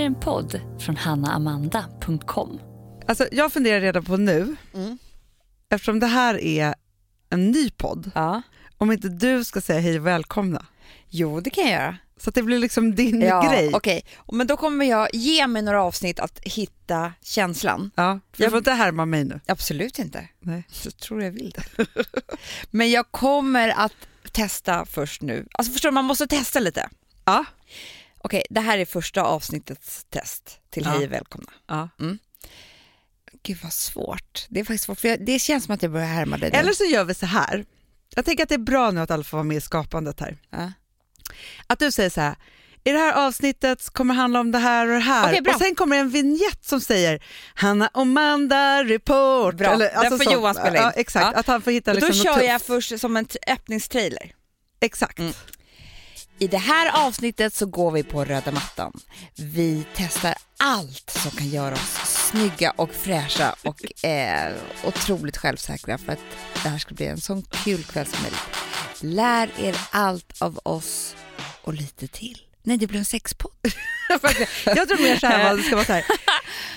är en podd från hannaamanda.com. Alltså, jag funderar redan på nu, Mm. eftersom det här är en ny podd, Ja. om inte du ska säga hej och välkomna. Jo, det kan jag göra. Så att det blir liksom din Ja, grej. Okej, men då kommer jag ge mig några avsnitt att hitta känslan. Ja, för Jag- får inte härma mig nu. Absolut inte. Nej. Så tror jag vill det. men jag kommer att testa först nu. Alltså förstår du, man måste testa lite. Ja. Okej, det här är första avsnittets test till Ja. Hej välkomna. ja. Gud vad svårt. Det är faktiskt svårt, för jag, det känns som att jag börjar härma dig. Eller så gör vi så här. Jag tänker att det är bra nu att alla får vara med i skapandet här. Ja. Att du säger så här, i det här avsnittet kommer det handla om det här och det här. Okej, bra. och sen kommer en vignett som säger Hanna och Amanda report. Bra, den får så. Johan spela in. Ja, exakt, Ja. att han får hitta Och liksom då kör jag först som en öppningstrailer. Exakt. Mm. I det här avsnittet så går vi på röda mattan. Vi testar allt som kan göra oss snygga och fräscha och eh, otroligt självsäkra för att det här ska bli en sån kul kväll som möjligt. Lär er allt av oss och lite till. Nej, det blir en sexpodd. Jag tror mer så här, det ska vara så här.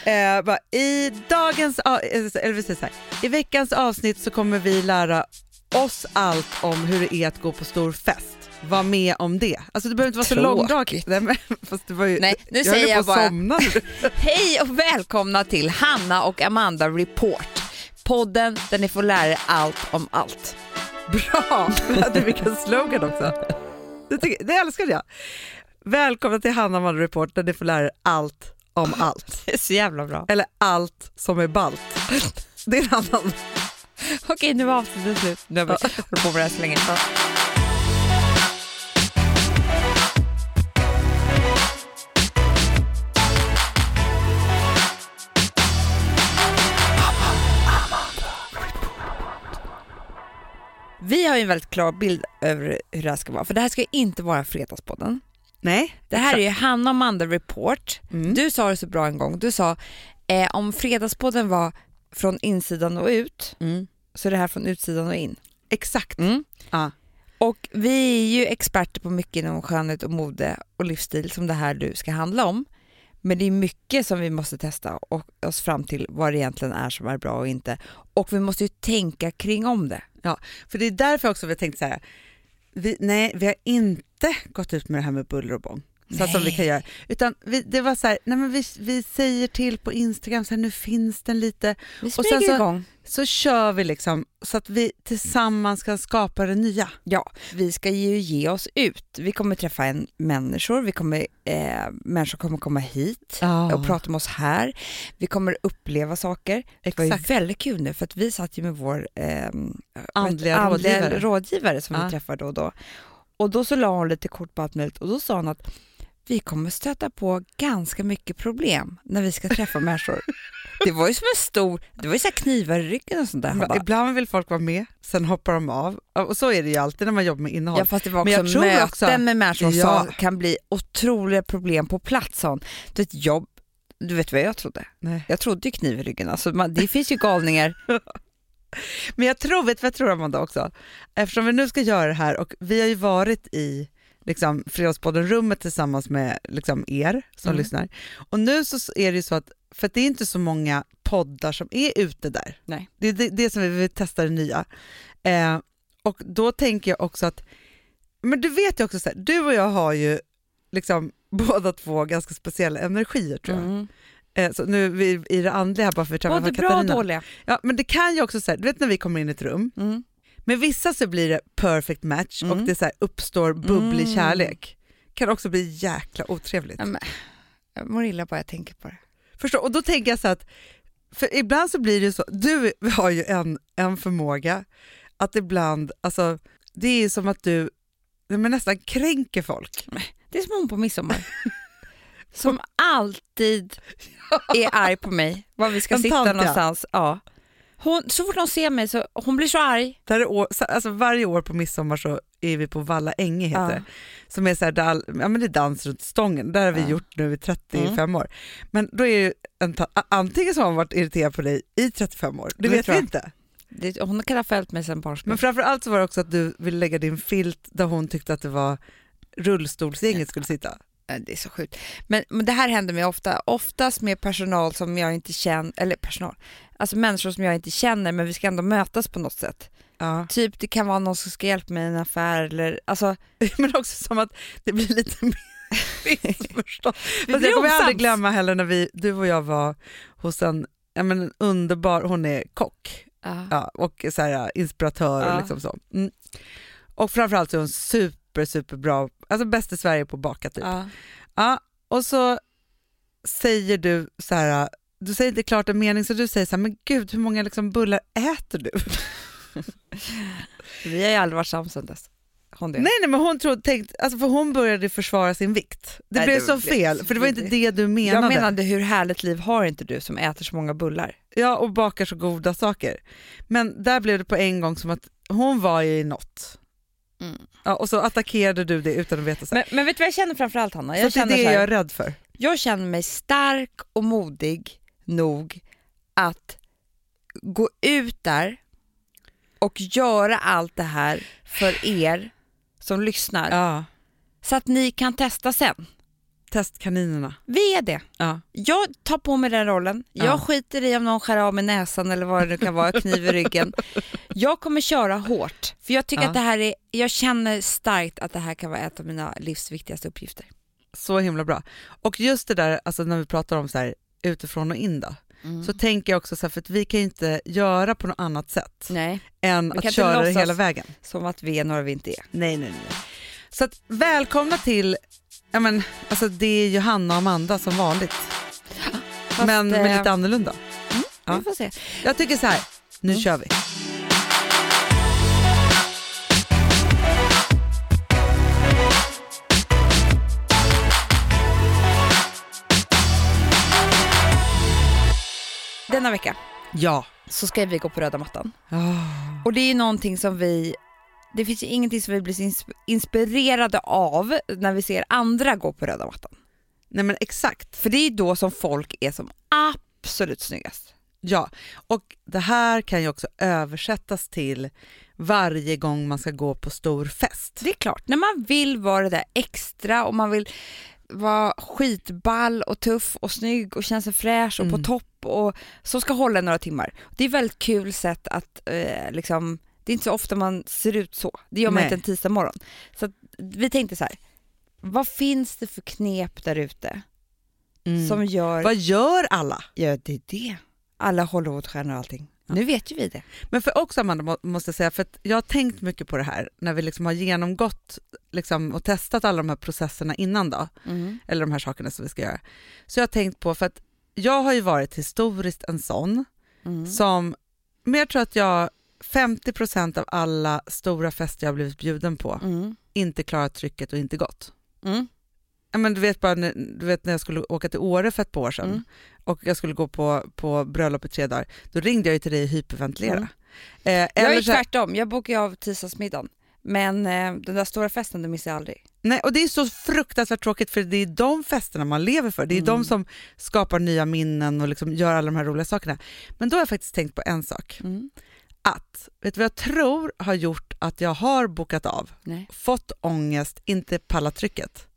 Eh, bara, I dagens, a- eller vi säger så här, i veckans avsnitt så kommer vi lära oss allt om hur det är att gå på stor fest. Var med om det. Alltså det behöver inte vara så långdraget. Nej, fast det var ju, Nej, nu jag säger jag på bara- somna nu. Hej och välkomna till Hanna och Amanda Report. Podden där ni får lära er allt om allt. Bra! Du vilken slogan också. Det, tycker, det älskade jag. Välkomna till Hanna Malmö Report där ni får lära er allt om allt. Det är så jävla bra. Eller allt som är ballt. Det är en annan. Okej, nu var avsnittet slut. Nu har vi hållit på med det här så länge. Vi har ju en väldigt klar bild över hur det här ska vara, för det här ska inte vara Fredagspodden. Nej, Det här är ju Hanna och Amanda Report. Mm. Du sa det så bra en gång, du sa eh, om Fredagspodden var från insidan och ut, Mm. så är det här från utsidan och in. Exakt. Mm. Ja. Och vi är ju experter på mycket inom skönhet och mode och livsstil som det här du ska handla om. Men det är mycket som vi måste testa och oss fram till vad det egentligen är som är bra och inte. Och vi måste ju tänka kring om det. För det är därför också vi tänkte så här, vi, nej vi har inte gått ut med det här med buller och bång. Så som vi kan göra. Utan vi, det var så här, nej men vi, vi säger till på Instagram, så här, nu finns den lite. Vi sen smyger så- igång. Så kör vi liksom så att vi tillsammans kan skapa det nya. Ja, vi ska ju ge oss ut. Vi kommer träffa en människor, vi kommer, eh, människor kommer komma hit och prata med oss här. Vi kommer uppleva saker. Det var ju Exakt. väldigt kul nu för att vi satt ju med vår eh, Andliga andliga rådgivare. rådgivare som Ja. vi träffar då och då. Och då så la hon lite kort på allt möjligt och då sa hon att vi kommer stöta på ganska mycket problem när vi ska träffa människor. Det var ju som en stor, det var ju så knivar i ryggen och sånt där. Bara, Ibland vill folk vara med, sen hoppar de av. Och så är det ju alltid när man jobbar med innehåll. Ja fast det var Men också jag möten också- med människor som Ja. kan bli otroliga problem på plats. sa hon. Du vet, jobb, du vet vad jag trodde? Nej. Jag trodde ju kniv i ryggen. Alltså, man, det finns ju galningar. Men jag tror, vet du vad jag tror Amanda också? Eftersom vi nu ska göra det här och vi har ju varit i liksom, Fredagspodden-rummet tillsammans med liksom, er som Mm. lyssnar. Och nu så är det ju så att, för att det är inte så många poddar som är ute där. Nej. Det är det, det som vi vill testa det nya. Eh, och då tänker jag också att, men du vet ju också så här, du och jag har ju liksom båda två ganska speciella energier tror jag. Mm. Eh, så nu är vi i det andliga här bara för att träffa Både bra och Katarina. dåliga. Ja, men det kan ju också säga, du vet när vi kommer in i ett rum, Mm. Med vissa så blir det perfect match och Mm. det så här uppstår bubblig Mm. kärlek. Kan också bli jäkla otrevligt. Ja, men, jag mår illa bara jag tänker på det. Förstå? Och då tänker jag så att, för ibland så blir det så, du har ju en, en förmåga att ibland, alltså det är som att du men nästan kränker folk. Det är som hon på midsommar. Som alltid är arg på mig, var vi ska En sitta tant, ja. någonstans. Ja. Hon, så fort hon ser mig så hon blir så arg. Där är år, så- alltså varje år på midsommar så är vi på Valla Änge heter Ja. det. Som är så här, där, all- ja, men det är dans runt stången, där har vi Ja. gjort nu i 35 år. Men då är det en, antingen så har hon varit irriterad på dig i 35 år, det Det vet vi inte. Det, hon kan ha följt mig sen barnsben. Men framförallt så var det också att du ville lägga din filt där hon tyckte att det var rullstolsgänget skulle sitta. Det är så sjukt. Men, men det här händer mig ofta, oftast med personal som jag inte känner, eller personal, alltså människor som jag inte känner men vi ska ändå mötas på något sätt. Ja. Typ det kan vara någon som ska hjälpa mig i en affär eller alltså Men också som att det blir lite missförstånd. Vi Fast blir jag kommer aldrig glömma heller när vi, du och jag var hos en, ja, men en underbar, hon är kock ja. ja, och så här, inspiratör Ja. och liksom så. Mm. Och framförallt så är hon super, super bra, alltså bäst i Sverige på att baka typ. Ja. Ja, och så säger du så här, du säger inte klart en mening så du säger så här, men gud hur många liksom bullar äter du? Vi har ju aldrig varit sams sen dess. Hon. Nej nej men hon trodde, tänkt, alltså för hon började försvara sin vikt. Det Nej, blev det så fel så för det var inte det du menade. Jag menade hur härligt liv har inte du som äter så många bullar? Ja och bakar så goda saker. Men där blev det på en gång som att hon var ju i något. Mm. Ja, och så attackerade du det utan att veta. Så, Men, men vet du vad jag känner framförallt Hanna? så Jag att det är det så jag är rädd för. jag känner mig stark och modig nog att gå ut där och göra allt det här för er som lyssnar Ja. så att ni kan testa sen. Testkaninerna. Vi är det. Ja. Jag tar på mig den rollen. Jag Ja. skiter i om någon skär av med näsan eller vad det nu kan vara, kniv i ryggen. Jag kommer köra hårt för jag tycker Ja. att det här är, jag känner starkt att det här kan vara ett av mina livs viktigaste uppgifter. Så himla bra. Och just det där alltså när vi pratar om så här utifrån och in då, Mm. så tänker jag också så här, för att vi kan ju inte göra på något annat sätt Nej, än Vi att köra det hela vägen. som att vi är några vi inte är. Nej, nej, nej. Så att, välkomna till, ja men, alltså det är Johanna och Amanda som vanligt. Fast, men med eh, lite annorlunda. Ja. Får se. Jag tycker så här, nu Mm. kör vi. Denna vecka Ja. så ska vi gå på röda mattan. Oh. Och det är någonting som vi, det finns ju ingenting som vi blir inspirerade av när vi ser andra gå på röda mattan. Nej men exakt. För det är då som folk är som absolut snyggast. Ja, och det här kan ju också översättas till varje gång man ska gå på stor fest. Det är klart, när man vill vara det där extra och man vill vara skitball och tuff och snygg och känna sig fräsch och Mm. på topp och så ska hålla några timmar. Det är väldigt kul sätt att eh, liksom, det är inte så ofta man ser ut så. Det gör man Nej. inte en tisdag morgon. Så vi tänkte så här, vad finns det för knep där ute Mm. som gör, Vad gör alla? ja det är det, alla Hollywoodstjärnor och allting. Ja. Nu vet ju vi det. Men för också Amanda må- måste säga, för jag har tänkt mycket på det här när vi liksom har genomgått liksom, och testat alla de här processerna innan då, eller de här sakerna som vi ska göra. Så jag har tänkt på, för att jag har ju varit historiskt en sån Mm. som, men jag tror att jag 50% av alla stora fester jag har blivit bjuden på Mm. inte klarat trycket och inte gått. Mm. Men du, vet bara, du vet när jag skulle åka till Åre för ett par år sedan Mm. och jag skulle gå på, på bröllop i tre dagar, då ringde jag ju till dig och hyperventilera. Mm. Eh, Jag är tvärtom, jag bokar ju av tisdagsmiddagen. Men eh, den där stora festen, den missar jag aldrig. nej, och det är så fruktansvärt tråkigt för det är de festerna man lever för. Det är Mm. de som skapar nya minnen och liksom gör alla de här roliga sakerna. Men då har jag faktiskt tänkt på en sak. Att, vet du vad jag tror har gjort att jag har bokat av, Nej. fått ångest, inte pallat trycket?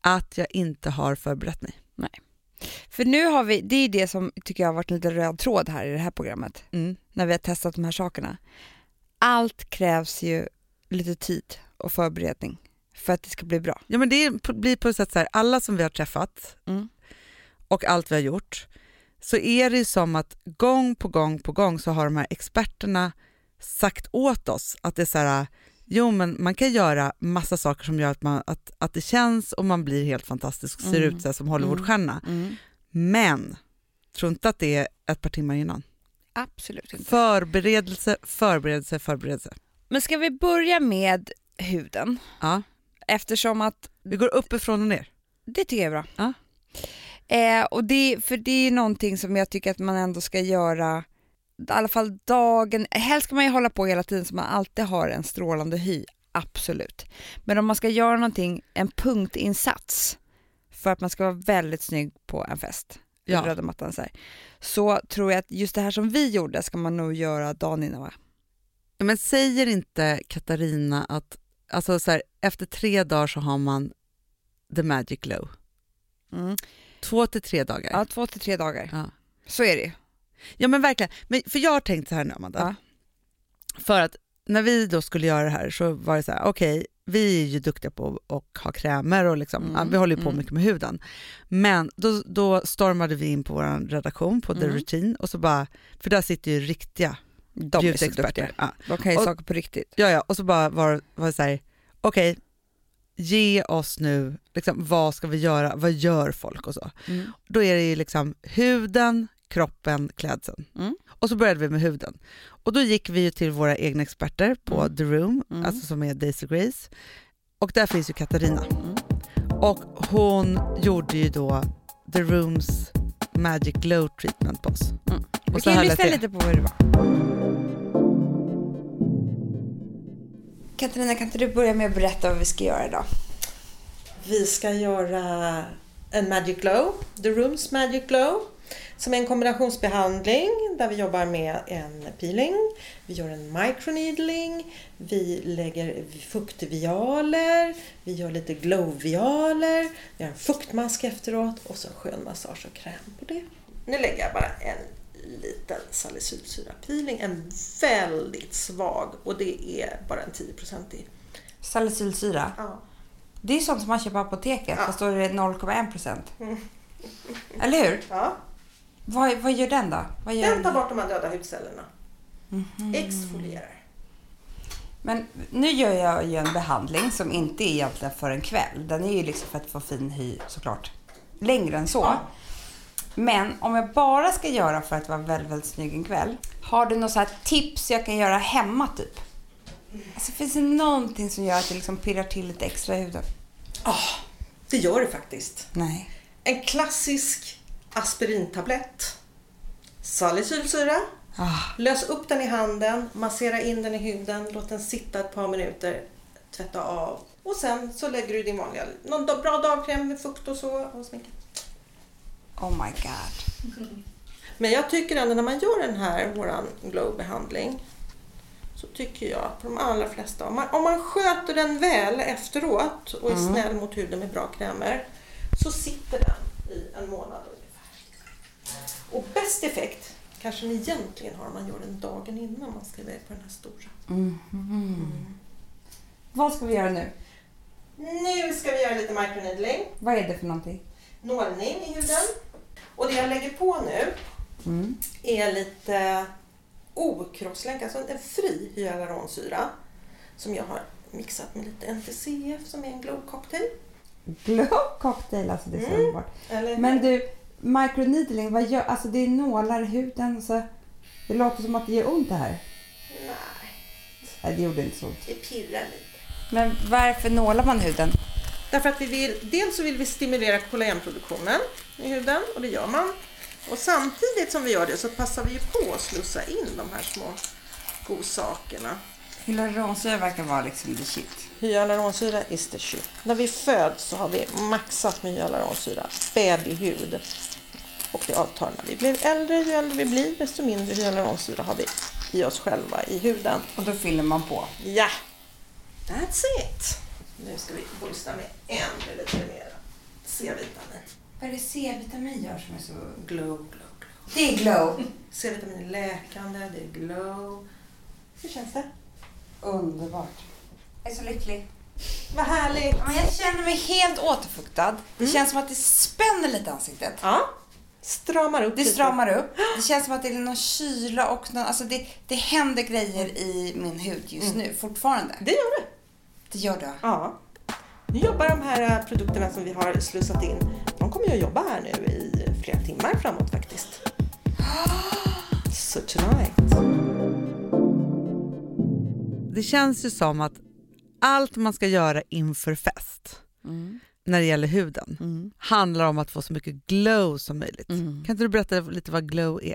Att jag inte har förberett mig. För nu har vi, det är det som tycker jag har varit lite röd tråd här i det här programmet. Mm. När vi har testat de här sakerna. Allt krävs ju lite tid och förberedning för att det ska bli bra. Ja, men det blir på ett sätt så här, alla som vi har träffat Mm. och allt vi har gjort, så är det ju som att gång på gång på gång så har de här experterna sagt åt oss att det är så här, jo men man kan göra massa saker som gör att, man, att, att det känns och man blir helt fantastisk och ser Mm. ut så som Hollywoodstjärna. Men tro inte att det är ett par timmar innan. Absolut inte. Förberedelse, förberedelse, förberedelse. Men ska vi börja med huden? Ja. Eftersom att Vi går uppifrån och ner. Det tycker jag är bra. Ja. Eh, och det, för det är någonting som jag tycker att man ändå ska göra, i alla fall dagen, helst ska man ju hålla på hela tiden så man alltid har en strålande hy, absolut. Men om man ska göra någonting, en punktinsats för att man ska vara väldigt snygg på en fest, Ja. röda mattan så här, så tror jag att just det här som vi gjorde ska man nog göra dagen innan va? Men säger inte Katarina att alltså så här, efter tre dagar så har man the magic glow. Mm. Två till tre dagar. Ja, två till tre dagar. Ja. Så är det ju. Ja men verkligen. Men, för jag har tänkt så här nu Amanda. Ja. För att när vi då skulle göra det här så var det så här, okej, vi är ju duktiga på att ha krämer och liksom, Mm, vi håller ju på mm. mycket med huden. Men då, då stormade vi in på vår redaktion på The Mm. Routine och så bara, för där sitter ju riktiga De är så duktiga. Ja. De kan ju Och- saker på riktigt. Ja, ja, och så bara var, var det så här, okej, ge oss nu, liksom, vad ska vi göra, vad gör folk och så. Mm. Då är det ju liksom huden, kroppen, klädseln. Mm. Och så började vi med huden. Och då gick vi ju till våra egna experter på Mm. The Room, Mm. alltså som är Daisy Grace. Och där finns ju Katarina. Mm. Och hon gjorde ju då The Rooms Magic Glow Treatment på oss. Mm. Vi Och så kan ju lyssna lite på hur det var. Katarina, kan inte du börja med att berätta vad vi ska göra idag? Vi ska göra en Magic Glow, The Rooms Magic Glow, som är en kombinationsbehandling där vi jobbar med en peeling, vi gör en microneedling, vi lägger fuktvialer, vi gör lite glowvialer, vi har en fuktmask efteråt och så en skön massage och kräm på det. Nu lägger jag bara en liten salicylsyra peeling, en väldigt svag och det är bara en 10-procentig. Salicylsyra. Ja. Det är sånt som man köper på apoteket, Ja. fast då är det 0,1 procent. Mm. Eller hur? Ja. Vad, vad gör den då? Vad gör Den tar bort de här döda hudcellerna. Mhm. Exfolierar. Men nu gör jag ju en behandling som inte är egentligen för en kväll. Den är ju liksom för att få fin hy såklart. Längre än så. Ja. Men om jag bara ska göra för att vara väldigt, väldigt snygg en kväll. Har du några tips jag kan göra hemma typ? Alltså finns det någonting som gör att det liksom pirrar till lite extra i huden? Det gör det faktiskt. Nej. En klassisk aspirintablett. Salicylsyra. Ah, Lös upp den i handen, massera in den i huden, låt den sitta ett par minuter, tvätta av. Och sen så lägger du din vanliga, någon bra dagkräm med fukt och så och sminka. Oh my god. Men jag tycker ändå när man gör den här, våran glow-behandling, så tycker jag att de allra flesta, om man, om man sköter den väl efteråt och är Mm. snäll mot huden med bra krämer, så sitter den i en månad ungefär. Och bäst effekt kanske ni egentligen har om man gör den dagen innan man ska iväg på den här stora. Mhm. Vad ska vi göra nu? Nu ska vi göra lite microneedling, Vad är det för någonting? nålning i huden. Och det jag lägger på nu Mm. är lite okroppslänk, alltså en fri hyaluronsyra som jag har mixat med lite NTCF som är en glow cocktail. Glow cocktail, alltså det är så Mm. underbart. Men du, microneedling, vad gör, alltså det är nålar i huden så det låter som att det gör ont det här. Nej, Nej, det gjorde inte så ont. det pirrar lite. Men varför nålar man huden? Därför att vi vill, dels så vill vi stimulera kollagenproduktionen i huden och det gör man. Och samtidigt som vi gör det så passar vi på att slussa in de här små godsakerna. Hyaluronsyra verkar vara liksom the shit. Hyaluronsyra is the shit. När vi föds så har vi maxat med hyaluronsyra, babyhud. Och det avtar när vi blir äldre. Ju äldre vi blir desto mindre hyaluronsyra har vi i oss själva i huden. Och då fyller man på. Ja, that's it. Nu ska vi boosta med ännu lite mer C-vitamin. Vad är det C-vitamin gör som är så... Glow, glow, glow. Det är glow. C-vitamin är läkande, det är glow. Hur känns det? Underbart. Jag är så lycklig. Vad härligt! Men jag känner mig helt återfuktad. Det känns som att det spänner lite ansiktet. Ja, stramar upp Det lite. stramar upp. Det känns som att det är någon kyla och någon, alltså det, det händer grejer i min hud just nu fortfarande. Det gör det. Det gör det. Ja. Nu jobbar de här eh, produkterna som vi har slussat in, de kommer ju att jobba här nu i flera timmar framåt faktiskt. So tonight. Det känns ju som att allt man ska göra inför fest Mm. när det gäller huden handlar om att få så mycket glow som möjligt. Mm. Kan inte du berätta lite vad glow är?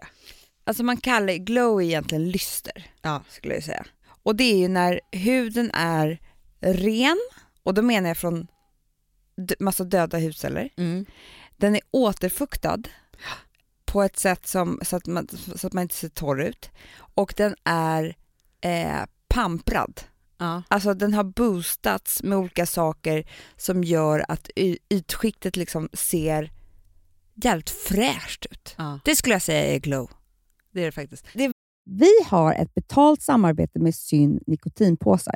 Alltså man kallar glow är egentligen lyster, Ja. skulle jag säga. Och det är ju när huden är ren, och då menar jag från massa döda hudceller. Den är återfuktad på ett sätt som, så, att man, så att man inte ser torr ut. Och den är eh, pamprad, Ja. Alltså den har boostats med olika saker som gör att ytskiktet liksom ser jävligt fräscht ut. ja, Det skulle jag säga är glow. det är det faktiskt. Vi har ett betalt samarbete med Syn nikotinpåsar.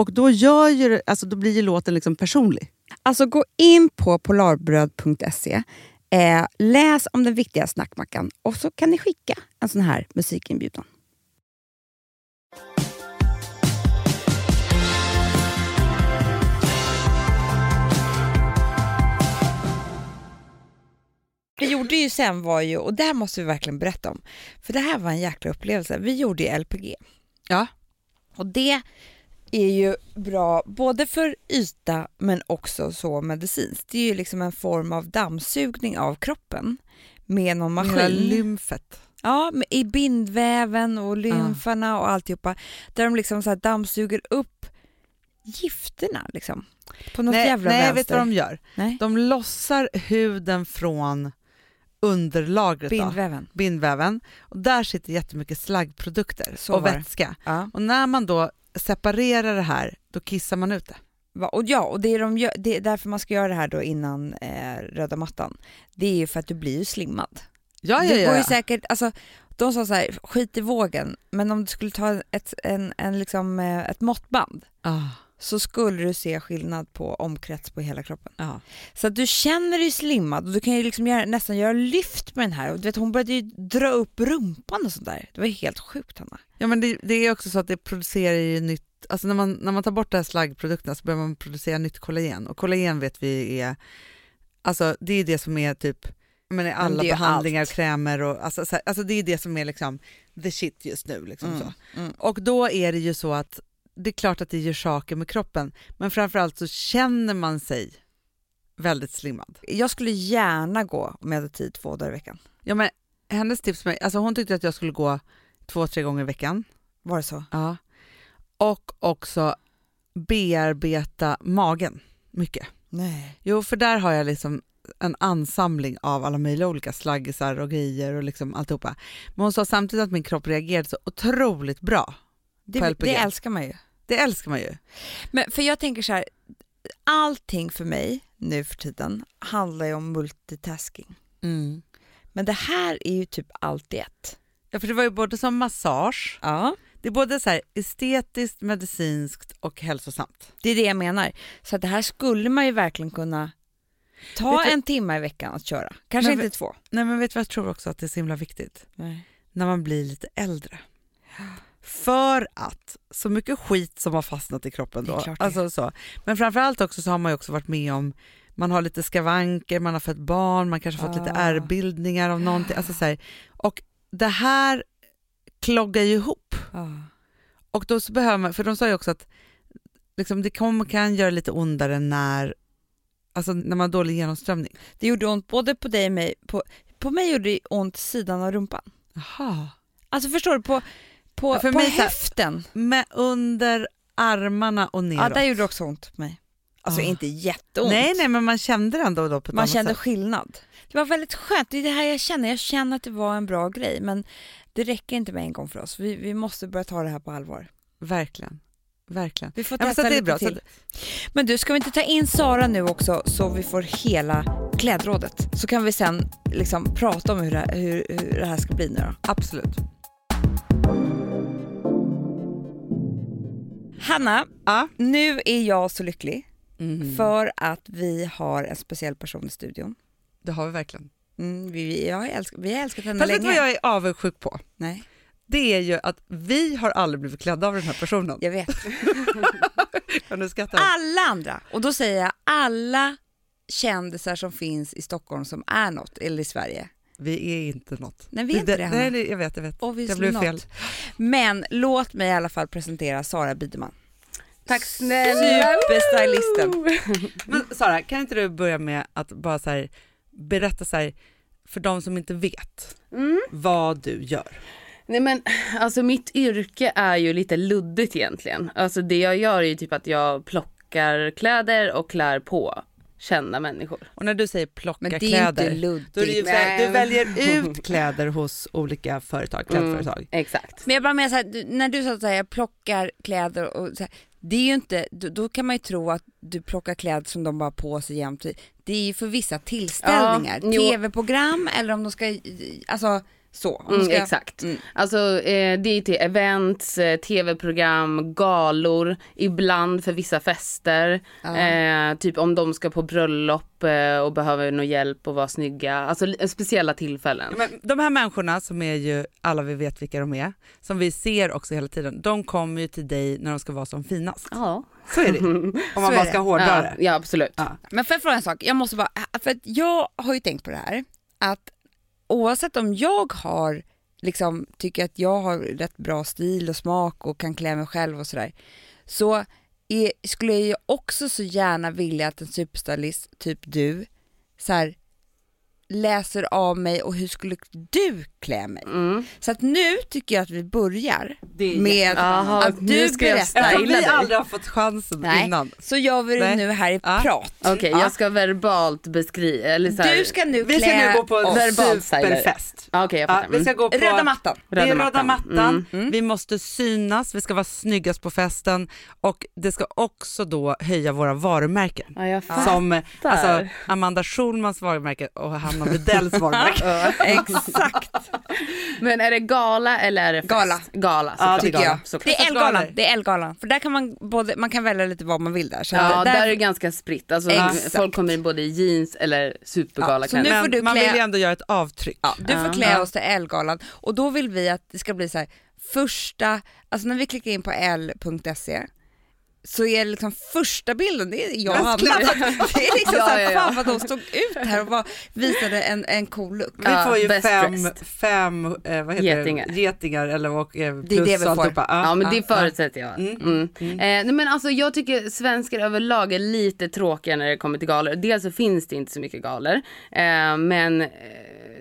Och då, gör ju, alltså, då blir ju låten liksom personlig. Alltså gå in på polarbröd.se, eh, läs om den viktiga snackmackan och så kan ni skicka en sån här musikinbjudan. vi gjorde ju sen var ju, och det här måste vi verkligen berätta om, för det här var en jäkla upplevelse. Vi gjorde ju LPG. Ja. Och det är ju bra både för yta men också så medicinskt. Det är ju liksom en form av dammsugning av kroppen med någon Hela maskin. lymfet. Ja, i bindväven och lymfarna och alltihopa. Där de liksom så dammsuger upp gifterna liksom. På något Nej, jävla nej vänster. vet du vad de gör? Nej. De lossar huden från underlagret, då, Bindväven. bindväven. Och där sitter jättemycket slaggprodukter Så och vätska. Ja. Och när man då separerar det här, då kissar man ut det. Och ja, och det är, de gör, det är därför man ska göra det här då innan eh, röda mattan. Det är ju för att du blir ju slimmad. Ja, ja, det ja. går ju säkert, alltså, de sa så här, skit i vågen, men om du skulle ta ett, en, en liksom, eh, ett måttband Ah, så skulle du se skillnad på omkrets på hela kroppen. ja. Så att du känner dig slimmad och du kan ju liksom göra, nästan göra lyft med den här. Och du vet, hon började ju dra upp rumpan och sånt där. Det var helt sjukt Hanna. Ja men det, det är också så att det producerar ju nytt, alltså när man, när man tar bort de här slaggprodukterna så börjar man producera nytt kollagen och kollagen vet vi är, alltså det är det som är typ, men i alla ju behandlingar, allt. krämer och alltså, så här, alltså det är det som är liksom the shit just nu liksom Mm, så. mm. Och då är det ju så att det är klart att det gör saker med kroppen, men framförallt så känner man sig väldigt slimmad. Jag skulle gärna gå om jag hade tid två dagar i veckan. Ja, men hennes tips med, alltså hon tyckte att jag skulle gå två, tre gånger i veckan. Var det så? Ja. Och också bearbeta magen mycket. Nej. Jo, för där har jag liksom en ansamling av alla möjliga olika slaggisar och grejer och liksom alltihopa. Men hon sa samtidigt att min kropp reagerade så otroligt bra. På Det, LPG. det älskar man ju. Det älskar man ju. Men för jag tänker så här, allting för mig nu för tiden handlar ju om multitasking. Men det här är ju typ allt i ett. Ja, för det var ju både som massage, Ja. det är både så här estetiskt, medicinskt och hälsosamt. Det är det jag menar. Så att det här skulle man ju verkligen kunna ta en timme i veckan att köra. Kanske Men inte två. Nej men vet du vad jag tror också att det är så himla viktigt? Nej. När man blir lite äldre. För att så mycket skit som har fastnat i kroppen då. Alltså så. Men framförallt också så har man ju också varit med om man har lite skavanker, man har fött barn, man kanske har fått lite Ah. ärrbildningar av någonting. Alltså så här. Och det här kloggar ju ihop. Och då så behöver man, för de sa ju också att liksom det kommer, kan göra lite ondare när, alltså när man har dålig genomströmning. Det gjorde ont både på dig och mig. På, på mig gjorde det ont sidan av rumpan. Jaha. Alltså förstår du, på, på, Ja, på mig höften. Med under armarna och neråt. Ja, där gjorde det också ont på mig. Alltså Ah. inte jätteont. Nej, nej, men man kände det ändå då på ett Man annat kände sätt. skillnad. Det var väldigt skönt. Det är det här jag känner. Jag känner att det var en bra grej. Men det räcker inte med en gång för oss. Vi, vi måste börja ta det här på allvar. Verkligen. Verkligen. Vi får Ja, testa det är bra. Till. att, Men du, ska vi inte ta in Sara nu också så vi får hela klädrådet? Så kan vi sen liksom prata om hur det, hur, hur det här ska bli nu då. absolut. Hanna, Ja. nu är jag så lycklig Mm. för att vi har en speciell person i studion. Det har vi verkligen. Mm, vi, vi, jag har älskat, vi har älskat henne Fast vet du länge. vad jag är avundsjuk på? Nej, Det är ju att vi har aldrig blivit klädda av den här personen. jag vet. Kan du skratta? Alla andra, och då säger jag alla kändisar som finns i Stockholm som är något, eller i Sverige. Vi är inte något. Nej, vi är inte det, Hanna. Nej, jag vet, jag vet. Obviously Jag blev not. fel. Men låt mig i alla fall presentera Sara Biderman. Tack snälla! Superstylisten. Men Sara, kan inte du börja med att bara så här, berätta så här, för de som inte vet Mm. vad du gör? Nej men alltså mitt yrke är ju lite luddigt egentligen. Alltså det jag gör är ju typ att jag plockar kläder och klär på kända människor. Och när du säger plocka Men det är kläder, inte luddigt. då är det ju så här, Nej. du väljer ut kläder hos olika företag, klädföretag. Mm, exakt. Men jag bara menar så här, när du sa att jag plockar kläder och så här, det är ju inte, då, då kan man ju tro att du plockar kläder som de bara har på sig jämt. Det är ju för vissa tillställningar, Ja, tv-program eller om de ska, alltså så. Mm, ska, exakt. Mm. Alltså eh, det är till events, eh, tv-program, galor, ibland för vissa fester. Ja. Eh, typ om de ska på bröllop eh, och behöver någon hjälp och vara snygga. Alltså speciella tillfällen. Men de här människorna som är ju, alla vi vet vilka de är, som vi ser också hela tiden, de kommer ju till dig när de ska vara som finast. Ja. Så är det Om man bara ska hårdra Ja, det. ja absolut. Ja. Men får jag fråga en sak? Jag måste bara, för jag har ju tänkt på det här, att oavsett om jag har, liksom, tycker att jag har rätt bra stil och smak och kan klä mig själv och sådär, så är, skulle jag ju också så gärna vilja att en superstylist, typ du, så här, läser av mig och hur skulle du klä mig? Mm. Så att nu tycker jag att vi börjar Det är med Jaha, att du berättar. Eftersom vi aldrig har fått chansen Nej, innan. så gör vi det Nej. nu här i Ja. prat. Okej, jag ska verbalt beskriva, eller så här, Du ska nu klä Vi ska nu gå på en superfest. Ah, Okej, jag Ja, vi ska Mm. gå på Röda mattan. Det är Röda mattan. mattan, Mm. vi måste synas, vi ska vara snyggast på festen och det ska också då höja våra varumärken. Ja, jag fattar. Som alltså, Amanda Schulmans varumärke och Hanna Widells varumärke. Exakt. Men är det gala eller är det fest? Gala. Gala, Ja, såklart. tycker tycker jag. Det är Festgalor. Elgalan, det är Elgalan. För där kan man både, man kan välja lite vad man vill där. Så Ja, där, där, är det ganska spritt. Alltså, Exakt. Folk kommer i både jeans eller supergala Ja, så nu får Men du man klä- vill ju ändå göra ett avtryck. ja, du får Ja. klä oss till Elgalan och då vill vi att det ska bli så här första, alltså när vi klickar in på l.se så är det liksom första bilden, det är jag och Hanna. Det är liksom Ja, så här, ja, ja. fan vad de stod ut här och bara visade en, en cool look. Vi får ju best fem, dressed. fem eh, vad heter Getingar. Det? getingar eller och, eh, Det är plus det vi får. alltihopa. Ja men det ja. förutsätter jag. Mm. Eh, nej, men alltså jag tycker svenskar överlag är lite tråkiga när det kommer till galor. Dels så finns det inte så mycket galor. Eh, men eh,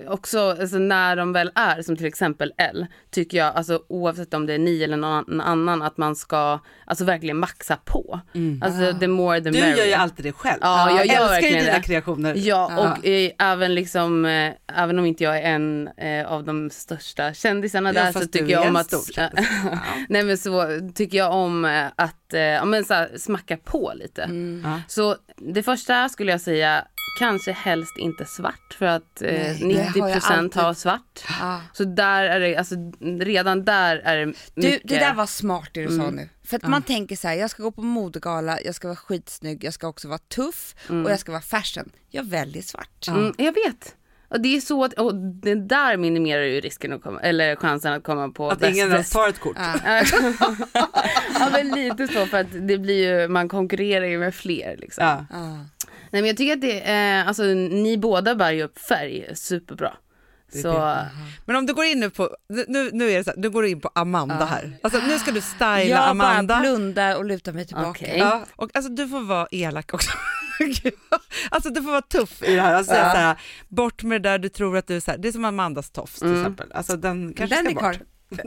också alltså, när de väl är, som till exempel L, tycker jag alltså oavsett om det är ni eller någon annan att man ska alltså verkligen maxa på. Alltså the more the Du merrier. gör ju alltid det själv. Ja, jag gör älskar ju dina det. kreationer. Ja, och eh, även liksom, eh, även om inte jag är en eh, av de största kändisarna Ja, där så tycker jag om att, stor nej men så tycker jag om eh, att, eh, ja men så här, smacka på lite. Mm. Så det första skulle jag säga, kanske helst inte svart för att eh, Nej, det har 90 jag procent har alltid. svart. Ja. Så där är det, alltså redan där är det mycket. Du, det där var smart det du sa Mm. nu. För att man tänker så här, jag ska gå på modegala, jag ska vara skitsnygg, jag ska också vara tuff och jag ska vara fashion. Jag väljer svart. Mm, jag vet. Och det är så att, och det där minimerar ju risken att komma, eller chansen att komma på Att bäst ingen ens tar ett kort. Ja. ja men lite så för att det blir ju, man konkurrerar ju med fler liksom. Ja. Ja. Nej men jag tycker att det, eh, alltså ni båda bär ju upp färg superbra. är Så, Men om du går in nu på, nu, nu är det så här, nu går du in på Amanda här. Alltså nu ska du styla Jag Amanda. bara blundar och lutar mig tillbaka. Okej. Ja, och alltså du får vara elak också. alltså du får vara tuff i det här. Alltså, Ja. så här bort med det där du tror att du är så här, det är som Amandas tofs till Mm. exempel. Alltså den kanske Den är ska kvar. bort. Där,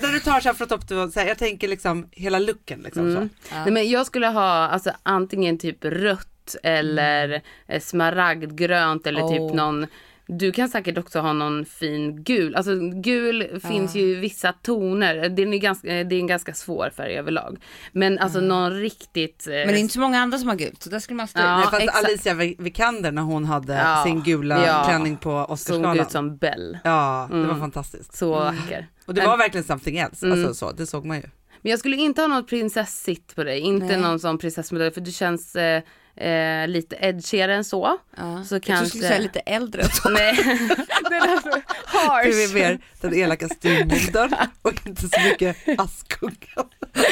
där du tar så här från topp till så här, jag tänker liksom hela looken liksom Mm. så. Nej, men jag skulle ha alltså, antingen typ rött eller eh, smaragdgrönt eller Oh. typ någon du kan säkert också ha någon fin gul. Alltså gul finns ju i vissa toner. Det är, ganska, det är en ganska svår färg överlag. Men alltså någon riktigt... eh, Men det är inte så många andra som har gult så där skulle man stå Ja, Nej, fast. Alicia Vikander när hon hade Ja. sin gula Ja. klänning på såg Oscarsgalan. ut som Bell. Ja, det var Mm. fantastiskt. Så vacker. Och det var verkligen something else, Mm. alltså så, det såg man ju. Men jag skulle inte ha något prinsessitt på dig. Inte Nej. någon sån prinsessmodell för du känns eh, eh, lite edgigare än så. Ja. Så Jag tror du skulle kanske- säga lite äldre. Så. Nej, det lät så harsh. Du är mer den elaka styvmodern och inte så mycket Askungen.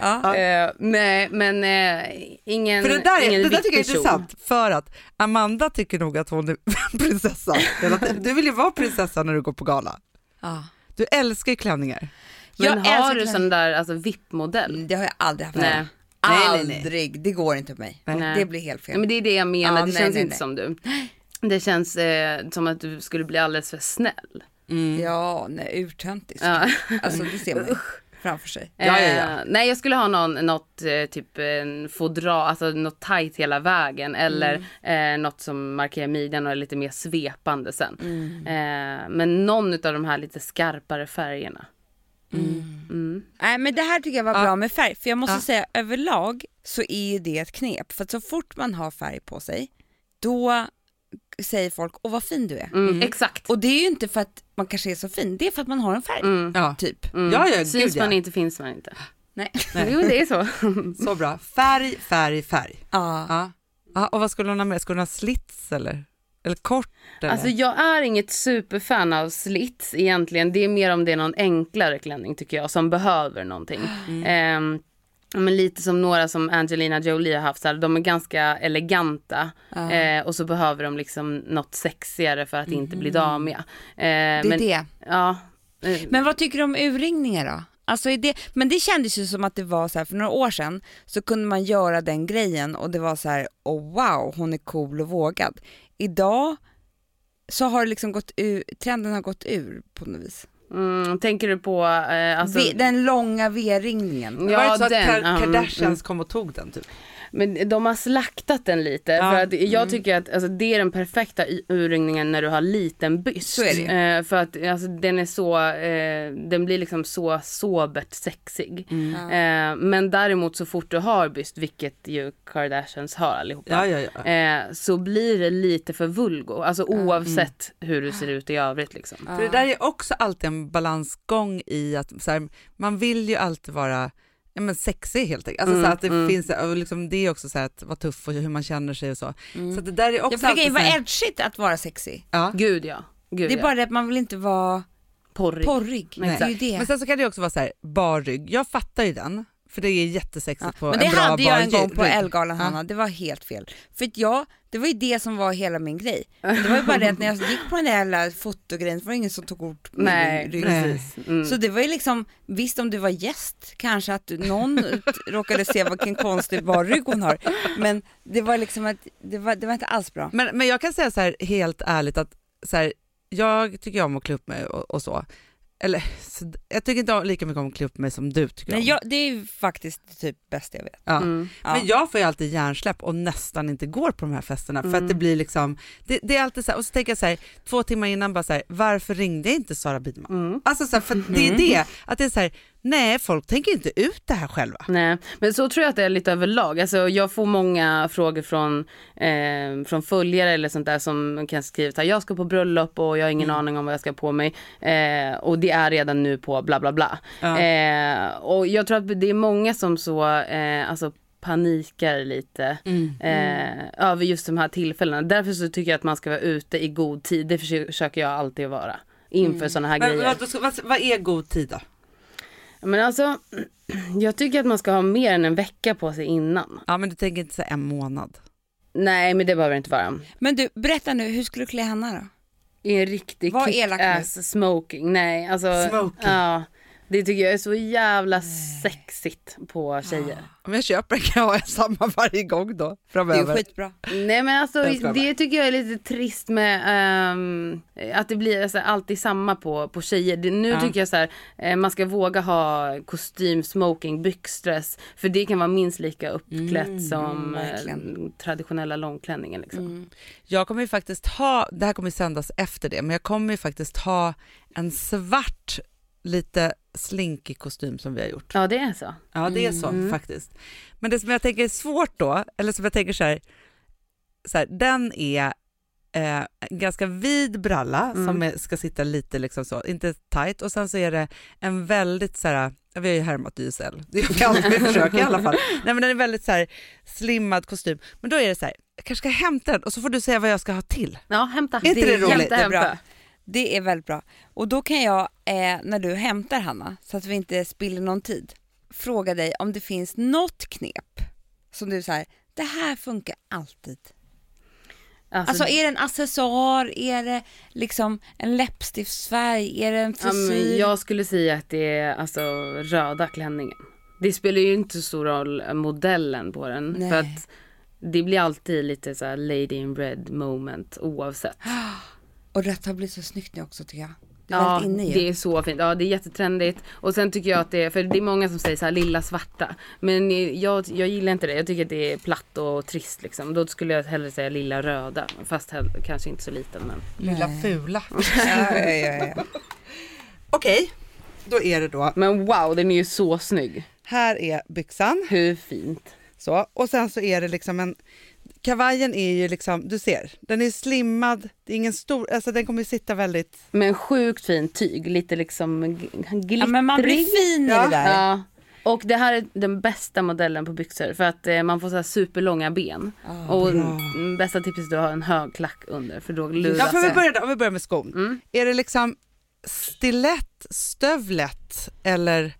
Ja. Eh, nej, men eh, ingen För det där, är, ingen det där tycker jag är intressant, för att Amanda tycker nog att hon är prinsessa. hela tiden. Du vill ju vara prinsessa när du går på gala. Ja. Du älskar ju klänningar. Men Jag har du sån där alltså, VIP-modell? Det har jag aldrig haft. Nej. Nej, nej, nej. Aldrig. Det går inte för mig. Nej. Det blir helt fel. Ja, men det är det jag menar, Ja, det nej, känns nej, inte nej. som du. Det känns eh, som att du skulle bli alldeles för snäll. Ja, nej, urtöntig. Ja. Alltså det ser man framför sig. Ja, ja, ja. Eh, nej jag skulle ha någon, något eh, typ en fodral, alltså något tight hela vägen eller Mm. eh, något som markerar midjan och är lite mer svepande sen. Mm. Eh, men någon av de här lite skarpare färgerna. Mm. Nej men det här tycker jag var Ja. bra med färg, för jag måste Ja. säga överlag så är ju det ett knep. För att så fort man har färg på sig, då säger folk åh vad fin du är. Mm, Exakt. Och det är ju inte för att man kanske är så fin, det är för att man har en färg. Mm. Ja, Typ. Mm. Ja, ja, Syns gud, man ja. inte finns man inte. Nej. Nej. Jo det är så. så bra. Färg, färg, färg. Ja. Ja. Ja, och vad skulle hon ha med? Skulle hon ha slits eller? Eller kort? Eller? Alltså jag är inget superfan av slits egentligen. Det är mer om det är någon enklare klänning tycker jag som behöver någonting. Ehm, men lite som några som Angelina Jolie har haft, så här, de är ganska eleganta Ja. eh, och så behöver de liksom något sexigare för att inte bli damiga. Eh, Det är men, det. Ja, Eh, Men vad tycker du om urringningar då? Alltså det, men det kändes ju som att det var så här, för några år sedan så kunde man göra den grejen och det var så här, oh wow, hon är cool och vågad. Idag så har det liksom gått ur, trenden har gått ur på något vis. Mm, tänker du på... Eh, alltså, v, den långa V-ringningen. Ja, var det så att den, Ka- mm, Kardashians kom och tog den typ? Men de har slaktat den lite. Ja, För att jag tycker att alltså, det är den perfekta urringningen när du har liten byst. Så är det ju. Eh, för att alltså, den är så, eh, den blir liksom så sobert sexig. Mm. Eh, men däremot så fort du har byst, vilket ju Kardashians har allihopa. Ja, ja, ja. Eh, så blir det lite för vulgo, alltså oavsett hur du ser ut i övrigt liksom. För det där är också alltid en balansgång i att så här, man vill ju alltid vara ja, men sexig helt enkelt. Alltså, Mm, så att det, mm. finns, och liksom, det är också så här att vara tuff och hur man känner sig och så. Så att det där är också alltid så vara här, edgigt att vara sexy. ja. Gud ja. Gud, Det är ja. bara det att man vill inte vara porrig. porrig. Nej. Det är ju det. Men sen så kan det också vara så här, bar rygg. Jag fattar ju den, för det är jättesexigt Ja. på Men det en bra hade jag en gång på. Ellegalan Ja. Hanna, det var helt fel. För att jag, det var ju det som var hela min grej. Det var ju bara det att när jag gick på den där jävla fotogrejen var det ingen som tog kort på Nej, min rygg. Mm. Så det var ju liksom, visst om du var gäst kanske att någon råkade se vilken konstig bar rygg hon har. Men det var liksom att, det var, det var inte alls bra. Men, men jag kan säga så här helt ärligt att så här, jag tycker om att klä upp mig och, och så. Eller jag tycker inte lika mycket om att klä upp mig som du tycker Nej, om. jag, det är faktiskt det typ bästa jag vet. ja. Mm. Ja. Men jag får ju alltid hjärnsläpp och nästan inte går på de här festerna för att det blir liksom, det, det är alltid så här, och så tänker jag så här, två timmar innan bara så här, varför ringde jag inte Sara Bidman? Mm. Alltså så här, för det är det, att det är så här, nej folk tänker inte ut det här själva. Nej, men så tror jag att det är lite överlag. Alltså, jag får många frågor från, eh, från följare eller sånt där som kan skriva att jag ska på bröllop och jag har ingen aning om vad jag ska på mig. Eh, och det är redan nu på bla bla bla. Ja. Eh, och jag tror att det är många som så, eh, alltså panikar lite eh, över just de här tillfällena. Därför så tycker jag att man ska vara ute i god tid. Det försöker jag alltid vara inför sådana här Men, grejer. vad, vad, vad är god tid då? Men alltså, jag tycker att man ska ha mer än en vecka på sig innan. Ja men du tänker inte så här en månad? Nej, men det behöver det inte vara. Men du, berätta nu, hur skulle du klä Hanna då? I en riktig Var kick-ass smoking. Nej, alltså. Smoking. Ja, det tycker jag är så jävla sexigt på tjejer. Om jag köper kan jag ha samma varje gång då Det är framöver. skitbra. Nej men alltså det tycker jag är lite trist med ehm, att det blir alltså, alltid samma på, på tjejer. Det, nu Ja. tycker jag så här, eh, man ska våga ha kostym, smoking, byxdress. För det kan vara minst lika uppklätt som eh, verkligen. traditionella långklänningen. Liksom. Jag kommer ju faktiskt ha, det här kommer sändas efter det, men jag kommer ju faktiskt ha en svart lite slinkig kostym som vi har gjort. Ja det är så. Ja det är så faktiskt. Men det som jag tänker är svårt då, eller som jag tänker så här, så här den är eh, en ganska vid bralla som är, ska sitta lite liksom så, inte tight och sen så är det en väldigt så här, vi har ju härmat YSL, det vi försöker i alla fall. Nej men den är väldigt så här slimmad kostym, men då är det så här, jag kanske ska hämta den och så får du säga vad jag ska ha till. Ja hämta. Är inte det roligt? Hämta, Det är bra. hämta. Det är väldigt bra. Och då kan jag, eh, när du hämtar Hanna, så att vi inte spiller någon tid, fråga dig om det finns något knep som du säger, det här funkar alltid. Alltså, Alltså är det en accessoar, är det liksom en läppstiftsfärg, är det en frisyr? jag skulle säga att det är alltså röda klänningen. Det spelar ju inte så stor roll eh, modellen på den. Nej. För att det blir alltid lite så lady in red moment oavsett. Och rött har blivit så snyggt nu också tycker jag. Det är Ja, inne ju. det är så fint. Ja, det är jättetrendigt. Och sen tycker jag att det är, för det är många som säger så här lilla svarta. Men jag, jag gillar inte det. Jag tycker att det är platt och trist liksom. Då skulle jag hellre säga lilla röda. Fast hell, kanske inte så liten men. Lilla fula. Ja, ja, ja, ja. Okej, då är det då, Men wow, den är ju så snygg. här är byxan. Hur fint. Så, och sen så är det liksom en, kavajen är ju liksom, du ser, den är slimmad, det är ingen stor, alltså den kommer ju sitta väldigt, Men sjukt fint tyg. Lite liksom g- glitterig. ja men man blir fin i Ja. det där. Ja. Och det här är den bästa modellen på byxor för att eh, man får så här superlånga ben. och mm, bästa tipset är att ha en hög klack under för då luras ja, för vi börjar, om vi börjar med skon. Mm. Är det liksom stilett, stövlet eller?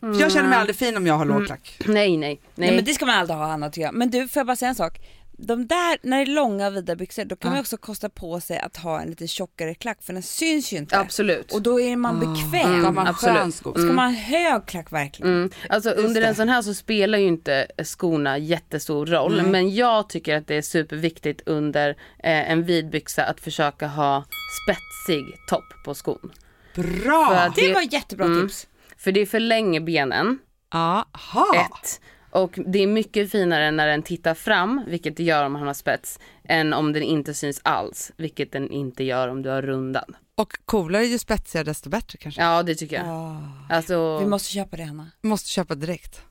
För jag känner mig aldrig fin om jag har låg klack. Nej, nej, nej. Nej men det ska man aldrig ha Hanna tycker jag. Men du, får jag bara säga en sak? de där, när det är långa vida byxor, då kan Ja. man också kosta på sig att ha en lite tjockare klack för den syns ju inte. Absolut. Och då är man Ah. bekväm. Ska man absolut. skön sko? Och ska man ha hög klack verkligen. Mm. Alltså under en sån här så spelar ju inte skorna jättestor roll. Nej. Men jag tycker att det är superviktigt under eh, en vid byxa att försöka ha spetsig topp på skon. Bra! Det det- var jättebra Mm. tips. För det förlänger benen, Aha. ett. Och det är mycket finare när den tittar fram, vilket det gör om han har spets, än om den inte syns alls, vilket den inte gör om du har rundan. Och coolare ju spetsigare desto bättre kanske. Ja, det tycker jag. Ah. Alltså, Vi måste köpa det Hanna. Måste köpa direkt.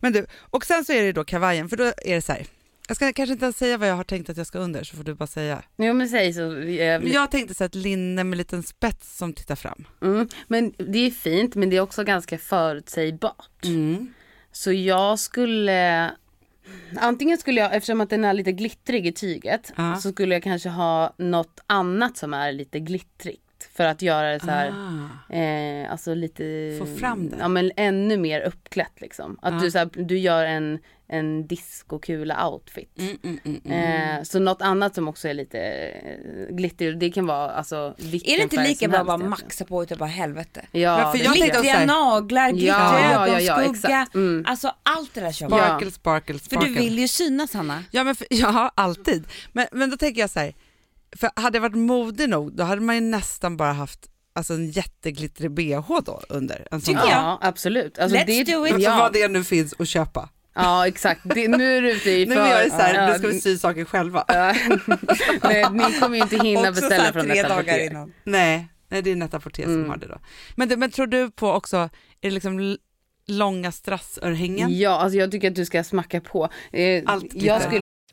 Men du, och sen så är det då kavajen, för då är det så här. Jag ska kanske inte ens säga vad jag har tänkt att jag ska under, så får du bara säga. jo men säg så. eh, Men jag tänkte så ett linne med liten spets som tittar fram. Mm, men det är fint, men det är också ganska förutsägbart. Mm. Så jag skulle, antingen skulle jag, eftersom att den är lite glittrig i tyget, Ja. så skulle jag kanske ha något annat som är lite glittrigt. För att göra det så här, Ah. eh, alltså lite... Få fram det. Ja men ännu mer uppklätt liksom. Att Ja. du, så här, du gör en, en discokula outfit. Mm, mm, mm, mm. Eh, så något annat som också är lite eh, glittrigt, det kan vara alltså vilken Är det inte lika bra att bara maxa på utav bara helvete? Ja, för jag tycker tänkte också Glittriga naglar, glittriga Ja, ja, ja, ja, ögonskugga. Mm. Alltså allt det där kör man. Ja. Sparkle, sparkle, För sparkle. du vill ju synas Hanna. Ja, men för, ja, alltid. Men, men då tänker jag så här, för hade jag varit modig nog, då hade man ju nästan bara haft alltså, en jätteglittrig bh då under. En sån Tycker jag. Ja, absolut. Alltså, Let's det, do it. Alltså Ja, vad det nu finns att köpa. ja exakt. Det, nu är du ute i Nu gör det så här, ja, nu ska vi sy saker själva. ja. Nej, ni kommer ju inte hinna Också så beställa från tre detta dagar innan. Nej, nej, det är Netta som Mm. har det då. Men, du, men tror du på också, är det liksom långa strassörhängen? Ja, alltså jag tycker att du ska smacka på. Eh, Allt jag skulle,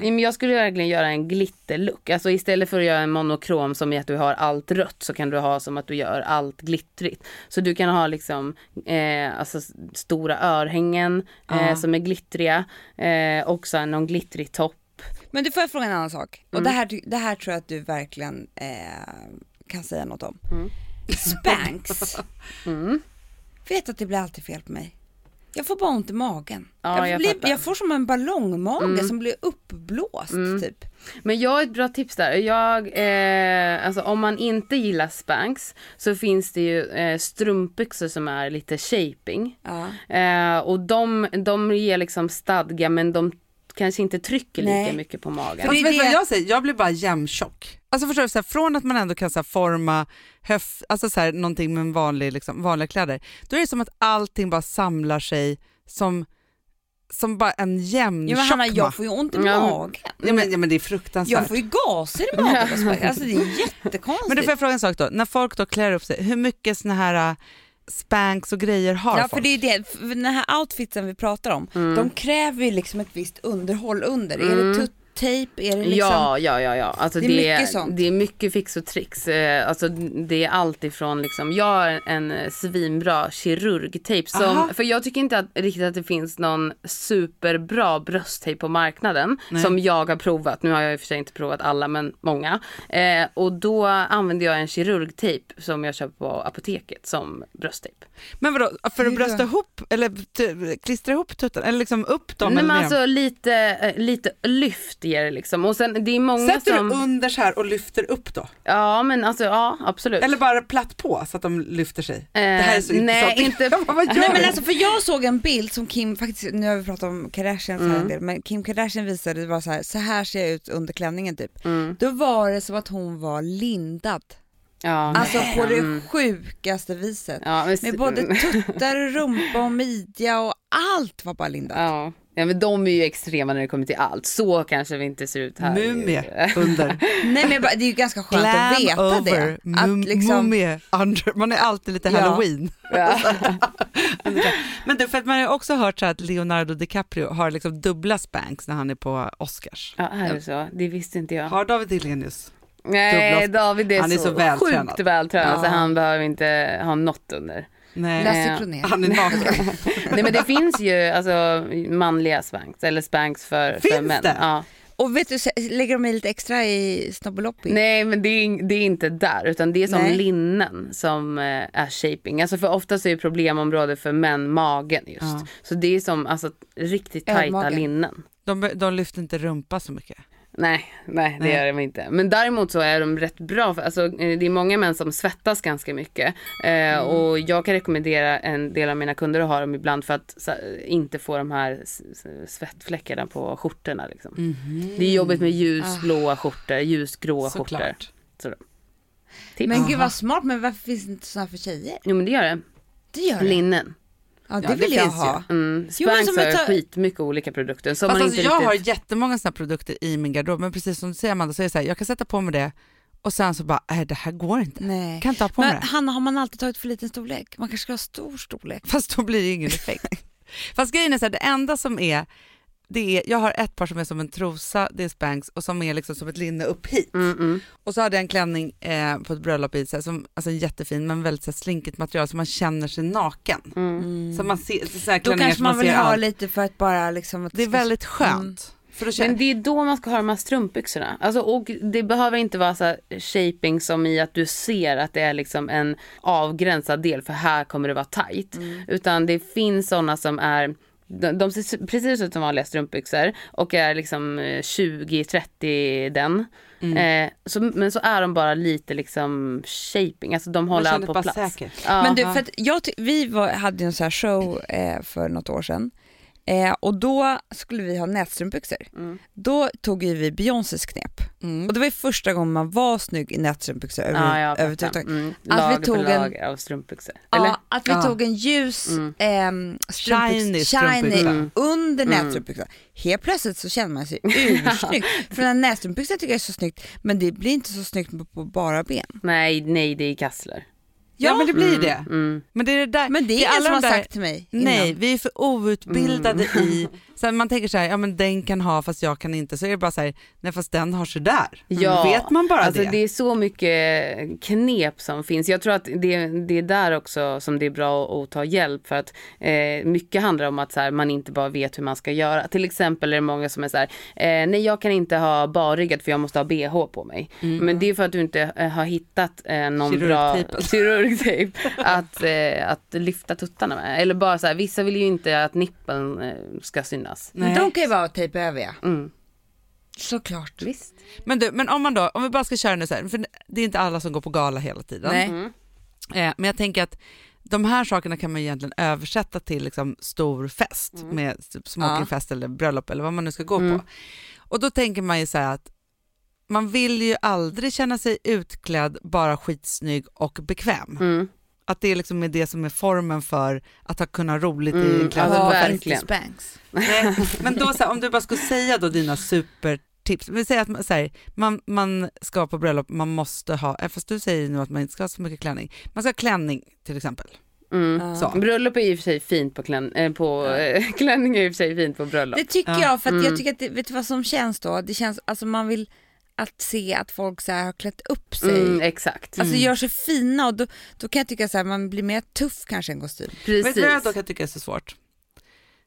Nej, men Jag skulle verkligen göra en glitterlook. Alltså istället för att göra en monokrom som i att du har allt rött så kan du ha som att du gör allt glittrigt. Så du kan ha liksom eh, alltså stora örhängen eh, som är glittriga eh, och sen någon glittrig topp. Men du får jag fråga en annan sak. Och det, här, det här tror jag att du verkligen eh, kan säga något om. Spanks. Vet att det blir alltid fel på mig. Jag får bara ont i magen. Ja, jag, jag blir, jag får som en ballongmage som blir uppblåst typ. Men jag har ett bra tips där. Jag, eh, alltså om man inte gillar Spanx så finns det ju eh, strumpbyxor som är lite shaping. Ja. Eh, och de, de ger liksom stadga men de kanske inte trycker lika Nej. mycket på magen. Fast det är vet du vad det- jag säger? Jag blir bara jämntjock. Alltså förstår du, så här, från att man ändå kan så här, forma höf, alltså så här, någonting med en vanlig, liksom, vanliga kläder, då är det som att allting bara samlar sig som, som bara en jämntjock Ja, men Hanna, jag får ju ont i Ja. magen. ja, men, ja, men det är fruktansvärt. Jag får ju gaser i magen. Alltså det är jättekonstigt. Men då får jag fråga en sak då, när folk då klär upp sig, hur mycket såna här äh, spanks och grejer har Ja, folk? för det är det. För Den här outfitsen vi pratar om, de kräver ju liksom ett visst underhåll under. Är det tutt-tejp? Är det liksom... Ja, ja, ja, ja. Alltså Det det, är är mycket sånt. det är mycket fix och tricks. Eh, Alltså det är allt ifrån liksom, jag har en eh, svinbra kirurgtejp som, Aha. för jag tycker inte att, riktigt att det finns någon superbra brösttejp på marknaden som jag har provat. Nu har jag i och för sig inte provat alla men många. Eh, och då använder jag en kirurgtejp som jag köper på apoteket som brösttejp. Men vadå, för att brösta ihop eller klistra ihop tuttarna eller liksom upp dem? Nej, men alltså lite, eh, lite lyft ger det liksom. Och sen det är många Sätter som... du under så här och lyfter upp då? Ja men alltså ja absolut. Eller bara platt på så att de lyfter sig? det här är så Eh, nej, intressant. inte- Vad gör Nej men alltså för jag såg en bild som Kim faktiskt, nu har vi pratat om Kardashians här en del, men Kim Kardashian visade det var så här, så här ser jag ut under klänningen typ. Mm. Då var det som att hon var lindad. Ja, Alltså på det Mm. sjukaste viset. Ja, men, Med både tuttar, rumpa och midja och allt var bara lindat. ja. Ja, men de är ju extrema när det kommer till allt. Så kanske vi inte ser ut här. Mumie under. Nej men det är ju ganska skönt Glam att veta over. det. Att liksom, mumie under. Man är alltid lite halloween. Ja. Men det, för att man har också hört så att Leonardo DiCaprio har liksom dubbla spanks när han är på Oscars. ja, är det så? Det visste inte jag. Har David Hellenius? Nej, dubbla- David är, Han är så, så vältränad. sjukt vältränad så Ja. han behöver inte ha något under. Nej, Eh, han är naken. Nej men det finns ju alltså manliga spanks eller spanks för, för Finns män. det? Ja. Och vet du, så- lägger de i lite extra i Snobbeloppy? Nej men det är, det är inte där utan det är som Nej. linnen som eh, är shaping. Alltså för oftast är ju problemområdet för män magen just. Ja. Så det är som alltså riktigt tajta Ölmagen. linnen. De, de lyfter inte rumpa så mycket. Nej, nej det Nej. gör de inte. Men däremot så är de rätt bra. För, alltså, eh, det är många män som svettas ganska mycket. Eh, Mm. Och jag kan rekommendera en del av mina kunder att ha dem ibland för att så, inte få de här svettfläckarna på skjortorna. Liksom. Det är jobbigt med ljusblåa skjortor, ljusgråa skjortor. Tips. Men gud vad smart, men varför finns det inte sådana för tjejer? Jo men det gör det. Det gör det. Linnen. Ja, det Ja, det vill jag finns ju. ha. Mm. Jo, Spanks som har ett- skitmycket olika produkter. Som Fast man alltså, inte jag har riktigt... jättemånga sådana produkter i min garderob, men precis som du säger Amanda, så är det så här, jag kan sätta på mig det och sen så bara, nej det här går inte. Nej. Kan inte ha på mig Men det. Hanna, har man alltid tagit för liten storlek? Man kanske ska ha stor storlek. Fast då blir det ingen effekt. Fast grejen är så här, det enda som är, det är, jag har ett par som är som en trosa, det är Spanx, och som är liksom som ett linne upp hit. Mm, mm. Och så hade jag en klänning eh, på ett bröllop i, så här, som, alltså jättefin men väldigt så här, slinkigt material så man känner sig naken. Mm. Så man ser, så Då kanske som man vill ha allt. lite för att bara liksom... Att Det är väldigt skönt. Då känner, Men det är då man ska ha de här strumpbyxorna. Alltså, och det behöver inte vara så shaping som i att du ser att det är liksom en avgränsad del för här kommer det vara tight. Utan det finns sådana som är de, de ser precis ut som vanliga strumpbyxor och är liksom eh, 20-30 den. Eh, så, men så är de bara lite liksom shaping, alltså de håller allt på plats. säkert. Men du, för att jag vi var, hade en sån här show eh, för något år sedan eh, och då skulle vi ha nätstrumpbyxor. Mm. Då tog ju vi Beyoncés knep Mm. och det var ju första gången man var snygg i nätstrumpbyxor över, Ja, jag fattar. överhuvudtaget. Mm. Att vi på tog en- lager av strumpbyxor. Eller? Ja, att vi Ja. tog en ljus Mm. Shiny strumpbyxa, shiny strumpbyxa. Mm. under Mm. nätstrumpbyxan. Helt plötsligt så känner man sig ursnygg. För den här nätstrumpbyxan tycker jag är så snyggt men det blir inte så snyggt på, på bara ben. Nej, nej det är kassler. Ja, men det blir Mm, det. Mm. Men det är det där. Men det är ingen alla som de har där- sagt till mig innan. Nej, vi är för outbildade Mm. i, så här, man tänker så här, ja men den kan ha fast jag kan inte, så är det bara så här, nej fast den har sådär. Ja, Vet man bara alltså det? det är så mycket knep som finns. Jag tror att det, det är där också som det är bra att, ta hjälp för att eh, mycket handlar om att så här, man inte bara vet hur man ska göra. Till exempel är det många som är så här, eh, nej jag kan inte ha barryggat för jag måste ha bh på mig. Men det är för att du inte eh, har hittat eh, någon bra Kirurgtejpen. Kirurgtejp att, eh, att lyfta tuttarna med. Eller bara så här, vissa vill ju inte att nippeln eh, ska synas. Men de kan ju vara över ja. Mm. Såklart. Visst. Men du, men om man då, om vi bara ska köra nu så här, för det är inte alla som går på gala hela tiden. Nej. Mm. Eh, men jag tänker att de här sakerna kan man ju egentligen översätta till liksom stor fest Mm. med typ smokingfest eller bröllop eller vad man nu ska gå Mm. på. Och då tänker man ju så här att man vill ju aldrig känna sig utklädd, bara skitsnygg och bekväm. Mm. Att det är liksom är det som är formen för att ha kunnat roligt i Mm, en kläder alltså på Ja, verkligen. Nej, men då så här, om du bara skulle säga då dina supertips. Vi säger att man, så här, man, man ska på bröllop, man måste ha, eh, fast du säger nu att man inte ska ha så mycket klänning. Man ska ha klänning till exempel. Mm. Bröllop är i och för sig fint på, klän, eh, på eh, klänning är i och för sig fint på bröllop. Det tycker Ja. jag, för att jag Mm. tycker att det, vet du vad som känns då? Det känns, alltså man vill att se att folk så här har klätt upp sig. Mm, exakt. Alltså Mm. gör sig fina och då, då kan jag tycka så här, man blir mer tuff kanske än kostym. Precis. Vet du vad jag då kan tycka är så svårt?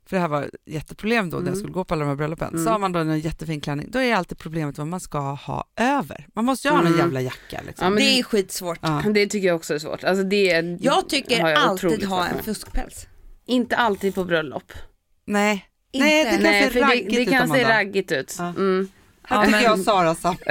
För det här var ett jätteproblem då när jag Mm. skulle gå på alla de här bröllopen. Mm. Så har man då en jättefin klänning, då är alltid problemet vad man ska ha över. Man måste ju ha någon Mm. jävla jacka liksom. Ja, men det är skitsvårt. Ja. det tycker jag också är svårt. Alltså det är, Jag tycker jag alltid ha en fuskpäls. Inte alltid på bröllop. Nej. Inte. Nej, det kan Nej, se för det, raggigt det ut kan se raggigt ut. Ja. Mm. Här Ja, tycker men- jag och Sara samma.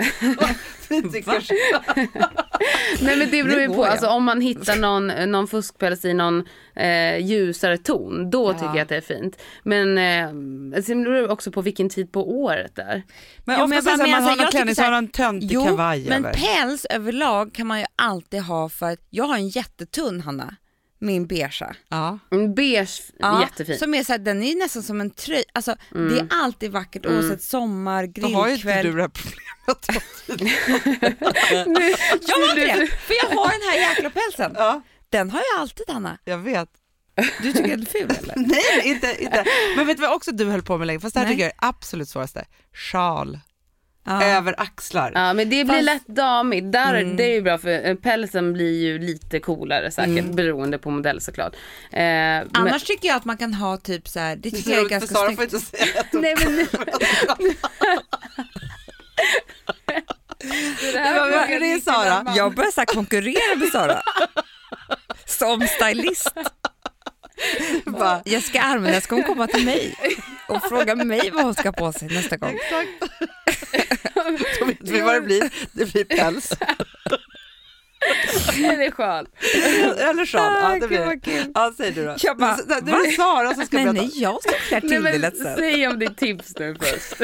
Nej men det beror ju på, alltså, om man hittar någon, någon fuskpäls i någon eh, ljusare ton, då Ja. tycker jag att det är fint. Men eh, sen beror det också på vilken tid på året det är. Men Jo, ofta men här, man har så här, någon klänning så har man en töntig Jo, kavaj men över. päls överlag kan man ju alltid ha för att jag har en jättetunn Hanna. Min beiga. Ja. En beige, jättefin. Som är så här, den är nästan som en tröja. Alltså, Det är alltid vackert Mm. oavsett sommar, Då har ju inte grillkväll. du det här problemet. Jag har inte det, för jag har den här jäkla pälsen. ja, Den har jag alltid Anna. jag vet. Du tycker den är ful eller? Nej, inte, inte. Men vet du vad också du höll på med länge? Fast det här Nej. tycker jag är absolut svåraste. Sjal. Ja. Över axlar. Ja men det blir Fast- lätt damigt. Där, Mm. Det är ju bra för eh, pälsen blir ju lite coolare säkert beroende på modell såklart. Eh, men- Annars tycker jag att man kan ha typ så här, det tycker jag är roligt, för ganska snyggt. får inte säga Nej men nu. det här är det, Sara? Jag börjar så konkurrera med Sara. Som stylist. bara, Jessica Almenäs kommer komma till mig och fråga mig vad hon ska på sig nästa gång. exakt. Då vet vi vad det blir. Det blir päls. Eller sjal. Eller sjal. Ja, det blir det. Ja, säg du då. Jag bara, va? är Sara som ska Nej, berätta. nej, jag ska klä till det men, lätt säg om ditt tips nu först.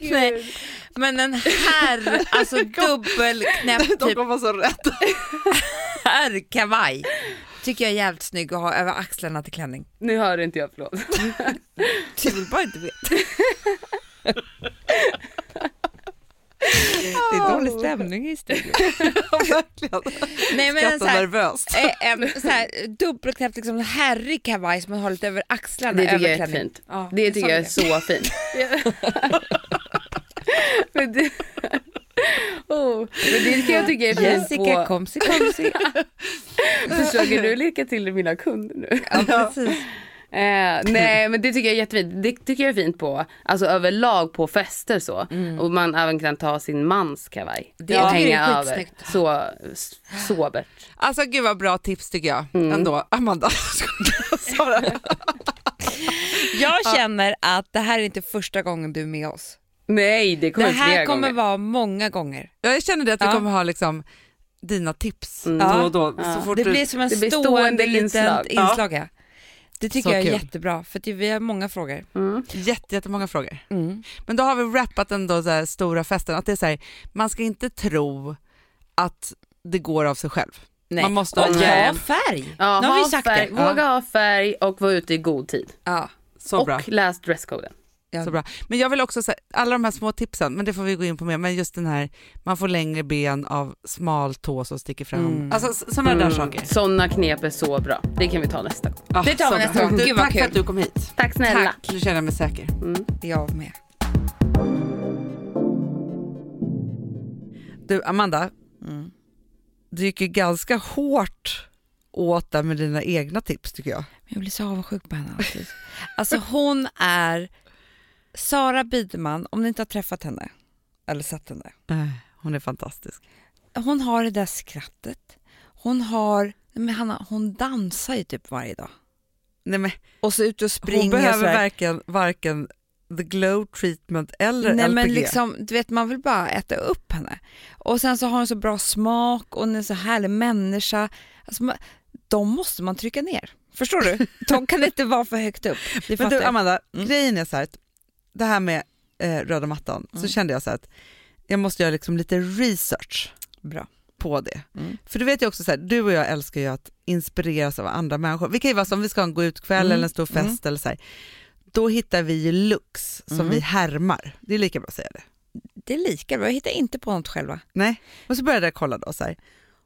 Nej, men en herr, alltså dubbelknäppt De typ kommer så rädda. herrkavaj. Tycker jag är jävligt snygg att ha över axlarna till klänning. Nu hör inte jag, förlåt. Du vill bara inte veta. Det är dålig stämning i studion. Verkligen. Nej men en så Skrattar här, nervöst. eh, en så här dubbelknäppt liksom herrig kavaj som man har lite över axlarna. Det tycker jag är fint. Ja, Det tycker jag är så fint. men, det, oh, men det kan jag tycka är fint Jessica på... komsi komsi. Försöker du lirka till mina kunder nu? Ja, precis. Eh, nej men det tycker jag är jättefint. Det tycker jag är fint på, alltså överlag på fester så. Och man även kan ta sin mans kavaj. Det och jag är hänga över. Så sobert. Alltså gud vad bra tips tycker jag Mm. ändå. Amanda. Sara. Jag känner att det här är inte första gången du är med oss. Nej det Det kommer här flera kommer gånger. vara många gånger. Jag känner det att vi Ja. kommer ha liksom dina tips Mm. då och då. Ja. Så fort Det blir som en det blir stående, stående liten inslag. inslag. Ja. Ja. Det tycker Så jag är kul. jättebra för att vi har många frågor. Mm. Jätte, jättemånga frågor. Mm. Men då har vi rappat den så här stora festen, att det är så här, man ska inte tro att det går av sig själv. Nej. Man måste och ha hjälp. färg. Ja, Nu har vi ha sagt färg, det. Våga ha färg och vara ute i god tid. Ja. Så och bra. läs dresskoden. Ja. Så bra. Men jag vill också säga, alla de här små tipsen, men det får vi gå in på mer, men just den här, man får längre ben av smal tå som sticker fram. Mm. Alltså sådana där saker. Sådana knep är så bra. Det kan vi ta nästa gång. Ja, Det tar vi nästa gång. Du, Gud, tack för kul. att du kom hit. Tack snälla. Tack. Nu känner jag mig säker. Mm. Jag med. Du Amanda, Mm. du gick ju ganska hårt åt där med dina egna tips tycker jag. Men jag blir så avundsjuk på henne alltid. Alltså hon är Sara Biderman, om ni inte har träffat henne eller sett henne. Äh, Hon är fantastisk. Hon har det där skrattet. Hon har, men Hanna, hon dansar ju typ varje dag. Nej, men Och så ut och hon springer behöver så här. varken, varken the glow treatment eller Nej LPG. men liksom, du vet man vill bara äta upp henne. Och sen så har hon så bra smak och hon är så härlig människa. Alltså, man, de måste man trycka ner. Förstår du? De kan inte vara för högt upp. Men du. Amanda, Mm. grejen är så här att det här med eh, röda mattan, så Mm. kände jag så att jag måste göra liksom lite research Bra. på det. Mm. För du vet ju också så här, du och jag älskar ju att inspireras av andra människor. Vi kan ju vara som, vi ska ha en gå ut-kväll Mm. eller en stor fest eller så här. Då hittar vi looks som Mm. vi härmar. Det är lika bra att säga det. Det är lika bra, jag hittar inte på något själva. Nej. Och så började jag kolla då så här.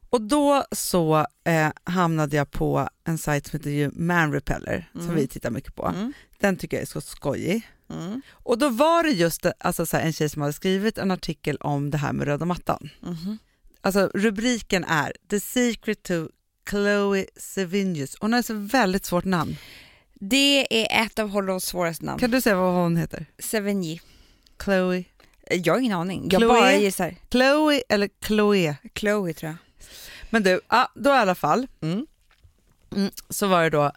Och då så eh, hamnade jag på en sajt som heter ju Man Repeller, som Mm. vi tittar mycket på. Mm. Den tycker jag är så skojig. Mm. Och då var det just alltså, så här, en tjej som hade skrivit en artikel om det här med röda mattan. Mhm. Alltså rubriken är The secret to Chloe Sevigny. Hon har ett så väldigt svårt namn. Det är ett av Hollands svåraste namn. Kan du säga vad hon heter? Sevigny. Chloe? Jag har ingen aning. Jag Chloé? bara gissar. Chloe eller Chloe? Chloe tror jag. Men du, ja, då i alla fall Mm. mm, så var det då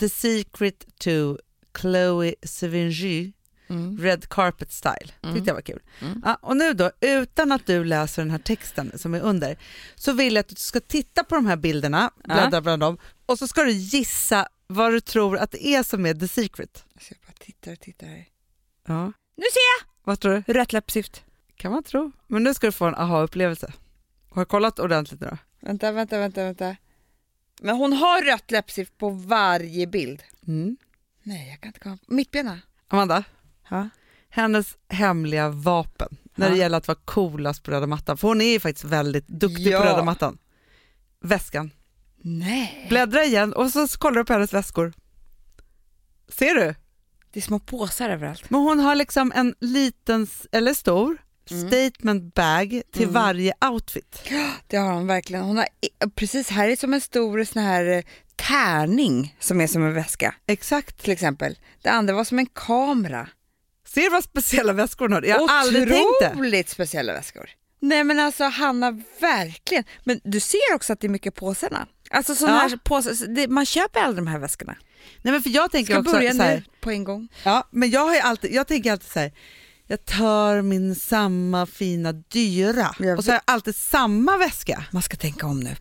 The secret to Chloe Sevigny Mm. Red Carpet Style. Mm. Tyckte jag var kul. Mm. Ja, och nu då, utan att du läser den här texten som är under, så vill jag att du ska titta på de här bilderna, bläddra bland dem, och så ska du gissa vad du tror att det är som är the secret. Så jag bara tittar och tittar här. Ja. Nu ser Vad tror du? jag! Rött läppstift. Kan man tro. Men nu ska du få en aha-upplevelse. Har du kollat ordentligt nu då? Vänta, vänta, vänta, vänta. Men hon har rött läppstift på varje bild. Mm. Nej, jag kan inte komma. Mittbena. Amanda, Ja. hennes hemliga vapen när det Ja. gäller att vara coolast på röda mattan, för hon är ju faktiskt väldigt duktig Ja. på röda mattan. Väskan. Nej. Bläddra igen och så kollar du på hennes väskor. Ser du? Det är små påsar överallt. Men hon har liksom en liten, eller stor, Mm. statement bag till Mm. varje outfit. Det har hon verkligen. Hon har, precis, här är som en stor sån här eh, tärning som är som en väska Exakt. till exempel. Det andra var som en kamera. Ser du vad speciella väskor hon har? Jag har aldrig tänkt det. Otroligt speciella väskor. Nej men alltså Hanna, verkligen. Men du ser också att det är mycket påsarna. Alltså såna Ja. här påsar, det, man köper aldrig de här väskorna. Nej, men för jag tänker Ska också börja så här, nu på en gång. Ja, men jag, har ju alltid, jag tänker alltid så här, jag tar min samma fina dyra och så har jag alltid samma väska. Man ska tänka om nu.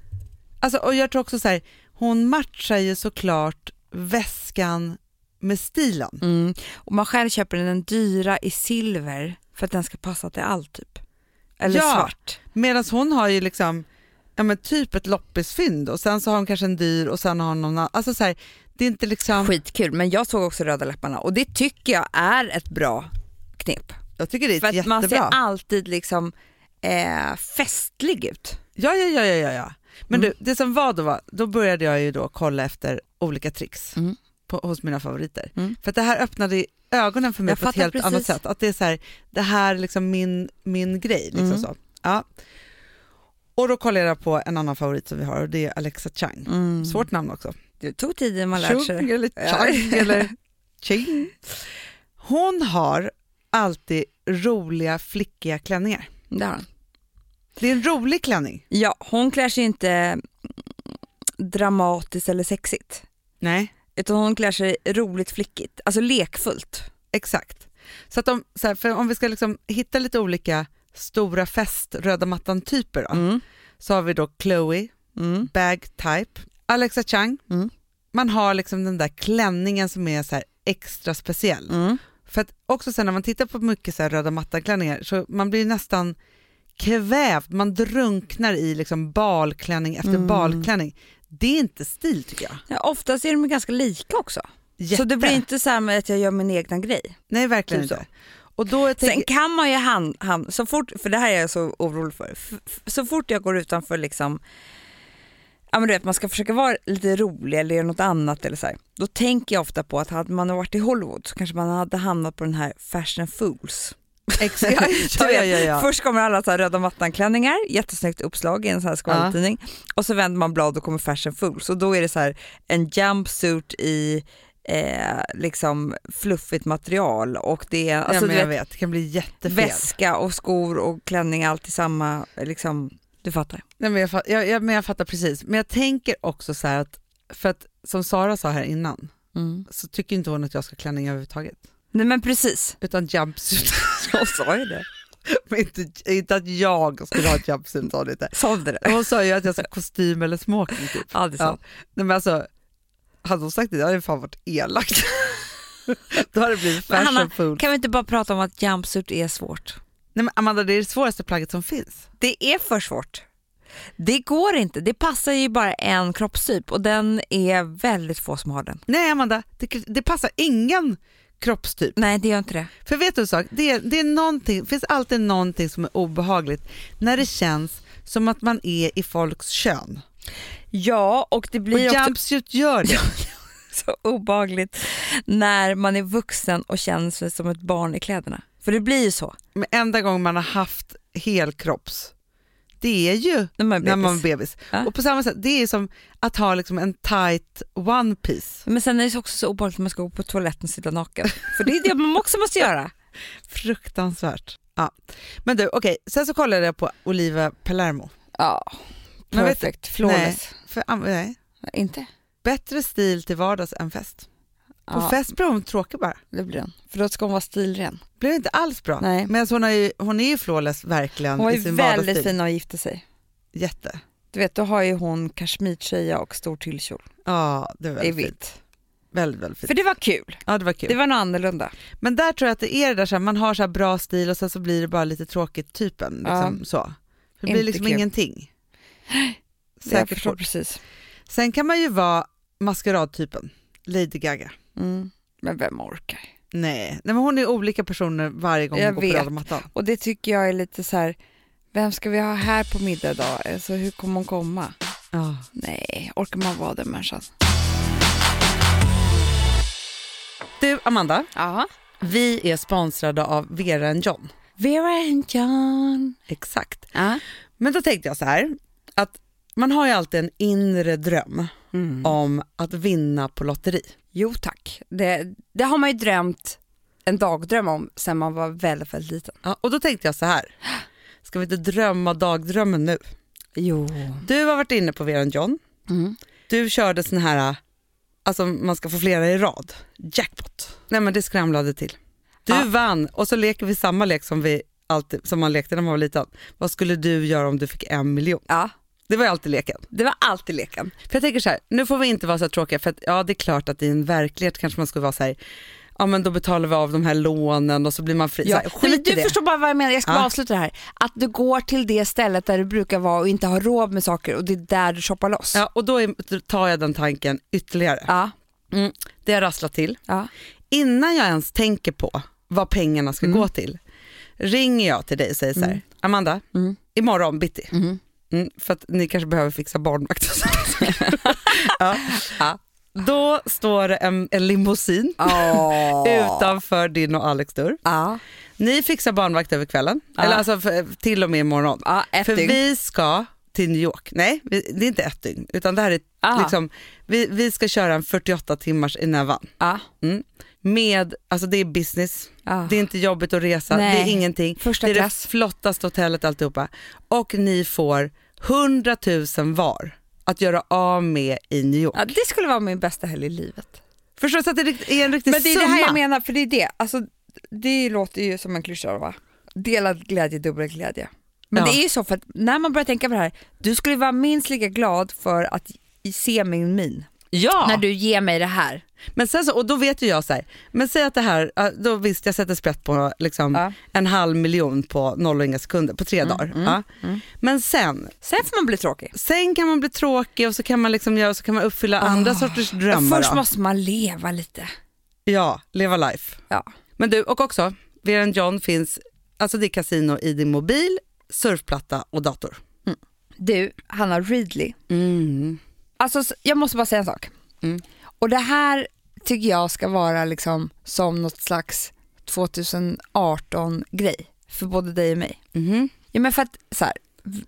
Alltså, och jag tror också så här, hon matchar ju såklart väskan med stilen. Mm. Och man själv köper den dyra i silver för att den ska passa till allt typ. Eller Ja. svart. Medan hon har ju liksom, ja men typ ett loppisfynd och sen så har hon kanske en dyr och sen har hon någon annan. Alltså så här, det är inte liksom, Skitkul, men jag såg också röda läpparna och det tycker jag är ett bra knep. jag tycker det är För att jättebra. man ser alltid liksom eh, festlig ut. Ja, ja, ja, ja, ja. Men Mm. du, det som var då var, då började jag ju då kolla efter olika tricks Mm. på, hos mina favoriter. Mm. För det här öppnade ögonen för mig Jag på ett helt precis. annat sätt. Att det är så här, det här är liksom min, min grej. Liksom Mm. så. Ja. Och då kollade jag på en annan favorit som vi har och det är Alexa Chang. Mm. Svårt namn också. Det tog tid innan man lärde Chung sig. eller Ja. Chang eller Ching. Hon har alltid roliga flickiga klänningar. Det har hon. Det är en rolig klänning. Ja, hon klär sig inte dramatiskt eller sexigt. Nej. Utan hon klär sig roligt flickigt, alltså lekfullt. Exakt. Så att om, så här, för om vi ska liksom hitta lite olika stora fest röda mattan-typer då, Mm. så har vi då Chloe, Mm. bag type, Alexa Chang. Mm. Man har liksom den där klänningen som är så extra speciell. Mm. För att också sen när man tittar på mycket så här röda mattan-klänningar så man blir nästan kvävd, man drunknar i liksom balklänning efter Mm. balklänning. Det är inte stil tycker jag. Ja, oftast är de ganska lika också. Jätte. Så det blir inte så här att jag gör min egna grej. Nej verkligen typ inte. Och då tänker, Sen kan man ju han, han, så fort, för det här är jag så orolig för, så fort jag går utanför liksom, ja men du vet man ska försöka vara lite rolig eller göra något annat eller så här, då tänker jag ofta på att hade man varit i Hollywood så kanske man hade hamnat på den här fashion fools. Exakt. Ja, ja, ja, ja. Först kommer alla så röda mattan-klänningar, jättesnyggt uppslag i en sån här skvallertidning och så vänder man blad och kommer fashion fools och då är det så en jumpsuit i eh, liksom fluffigt material och det är ja, alltså, jag vet, vet, det kan bli jättefel. väska och skor och klänning allt i samma, liksom, du fattar. Nej, men, jag, jag, jag, men jag fattar precis. Men jag tänker också så att, för att som Sara sa här innan, så tycker inte hon att jag ska klänning överhuvudtaget. Nej men precis, Utan jumpsuit. jag sa ju det. Men inte, inte att jag skulle ha ett jumpsuit sa hon inte. Sa du det? Hon sa ju att jag ska kostym eller smoking typ. Ja det Ja. Nej, men alltså, hade hon sagt det, det hade fan varit elakt. Då hade det blivit fashion food. Kan vi inte bara prata om att jumpsuit är svårt? Nej, men Amanda, det är det svåraste plagget som finns. Det är för svårt. Det går inte, det passar ju bara en kroppstyp och den är väldigt få som har den. Nej Amanda, det, det passar ingen kroppstyp. Nej det gör inte det. För vet du en sak, det, är, det är någonting, finns alltid någonting som är obehagligt när det känns som att man är i folks kön. Ja och det Och blir också jumpsuit gör det. så obehagligt när man är vuxen och känner sig som ett barn i kläderna. För det blir ju så Men enda gången man har haft helkropps, det är ju när man är när man är bebis. Ja. Och på samma sätt, det är som att ha liksom en tight one piece. Men sen är det också så obehagligt när man ska gå på toaletten och sitta naken. För det är det man också måste göra. Fruktansvärt. Ja. Men du, okej, sen så kollade jag på Oliva Palermo. Ja, vet- perfect, flawless. För, ah, nej, Inte? bättre stil till vardags än fest. På Ja, fest blir hon tråkig bara. det blir den. För då ska hon vara stilren. Blev inte alls bra. Nej. Men alltså hon, har ju, hon är ju flawless verkligen Hon var ju väldigt fin när hon gifte sig. Jätte. Du vet, då har ju hon kashmirtröja och stor tyllkjol. Ja, det var Det är väldigt fint. vitt. Väldigt, väldigt fint. För det var kul. Ja, det var kul. Det var något annorlunda. Men där tror jag att det är det där så här, man har så bra stil och sen så blir det bara lite tråkigt typen. Liksom, så. Det blir Inte liksom kul. ingenting. Jag Säkert fort. precis. Sen kan man ju vara maskeradtypen, Lady Gaga. Mm. Men vem orkar? Nej, Nej men hon är olika personer varje gång Jag hon går vet. på röda. Och det tycker jag är lite så här, vem ska vi ha här på middag idag? Alltså, hur kommer hon komma? Ja. Nej, orkar man vara den människan? Du Amanda, Ja. vi är sponsrade av Vera John. Vera and John. Exakt. Ja. Men då tänkte jag så här, att man har ju alltid en inre dröm Mm. om att vinna på lotteri. Jo tack, det, det har man ju drömt en dagdröm om sen man var väldigt, väldigt liten. Ja, och då tänkte jag så här, ska vi inte drömma dagdrömmen nu? Jo. Du har varit inne på Vera John, Mm. du körde sån här, alltså man ska få flera i rad, jackpot. Nej men det skramlade till. Du Ja. vann och så leker vi samma lek som, vi alltid, som man lekte när man var liten. Vad skulle du göra om du fick en miljon? Ja, Det var alltid leken. det var alltid leken. För jag tänker så här, nu får vi inte vara så tråkiga för att ja det är klart att i en verklighet kanske man skulle vara så här, ja men då betalar vi av de här lånen och så blir man fri. Ja. Så här, Nej, men du det. förstår bara vad jag menar, jag ska Ja. bara avsluta det här. Att du går till det stället där du brukar vara och inte har råd med saker och det är där du shoppar loss. Ja, och då, är, då tar jag den tanken ytterligare. Ja. Det har rasslat till. Ja. Innan jag ens tänker på vad pengarna ska Mm. gå till, ringer jag till dig och säger så här, Amanda, Mm. imorgon bitti, Mhm. Mm, för att ni kanske behöver fixa barnvakt och sånt. ja. Ja. Då står det en, en limousin utanför din och Alex dörr. Ja. Ni fixar barnvakt över kvällen, Ja. eller alltså för, till och med imorgon. Ett För vi ska till New York. Nej, vi, det är inte ett dygn, utan det här är liksom, vi, vi ska köra en 48 timmars i Nävan. Ja. Mm. Med, alltså det är business, Ja. det är inte jobbigt att resa, Nej. det är ingenting. Första det är klass. det flottaste hotellet alltihopa. Och ni får 100 000 var att göra av med i New York. Ja, det skulle vara min bästa helg i livet. Förstår du? Att det är en riktig Men det är summa. det här jag menar, för det är det. Alltså, det låter ju som en klyscha va? Delad glädje, dubbel glädje. Men Ja. det är ju så för att när man börjar tänka på det här, du skulle vara minst lika glad för att se min min Ja, när du ger mig det här. men sen så, och då vet ju jag så här, men säg att det här, då visst jag sätter sprätt på liksom Ja. en halv miljon på noll och inga sekunder på tre dagar. ja. Men sen, Sen får man bli tråkig. sen kan man bli tråkig och så kan man, liksom göra, så kan man uppfylla andra sorters drömmar. Först då. måste man leva lite. Ja, leva life. Ja. Men du, och också, Vera John finns, alltså det är kasino i din mobil, surfplatta och dator. Du, Hanna Readley. Mm. Alltså, jag måste bara säga en sak. Mm. Och det här tycker jag ska vara liksom som något slags 2018-grej för både dig och mig. Mhm. Ja, men för att, så här,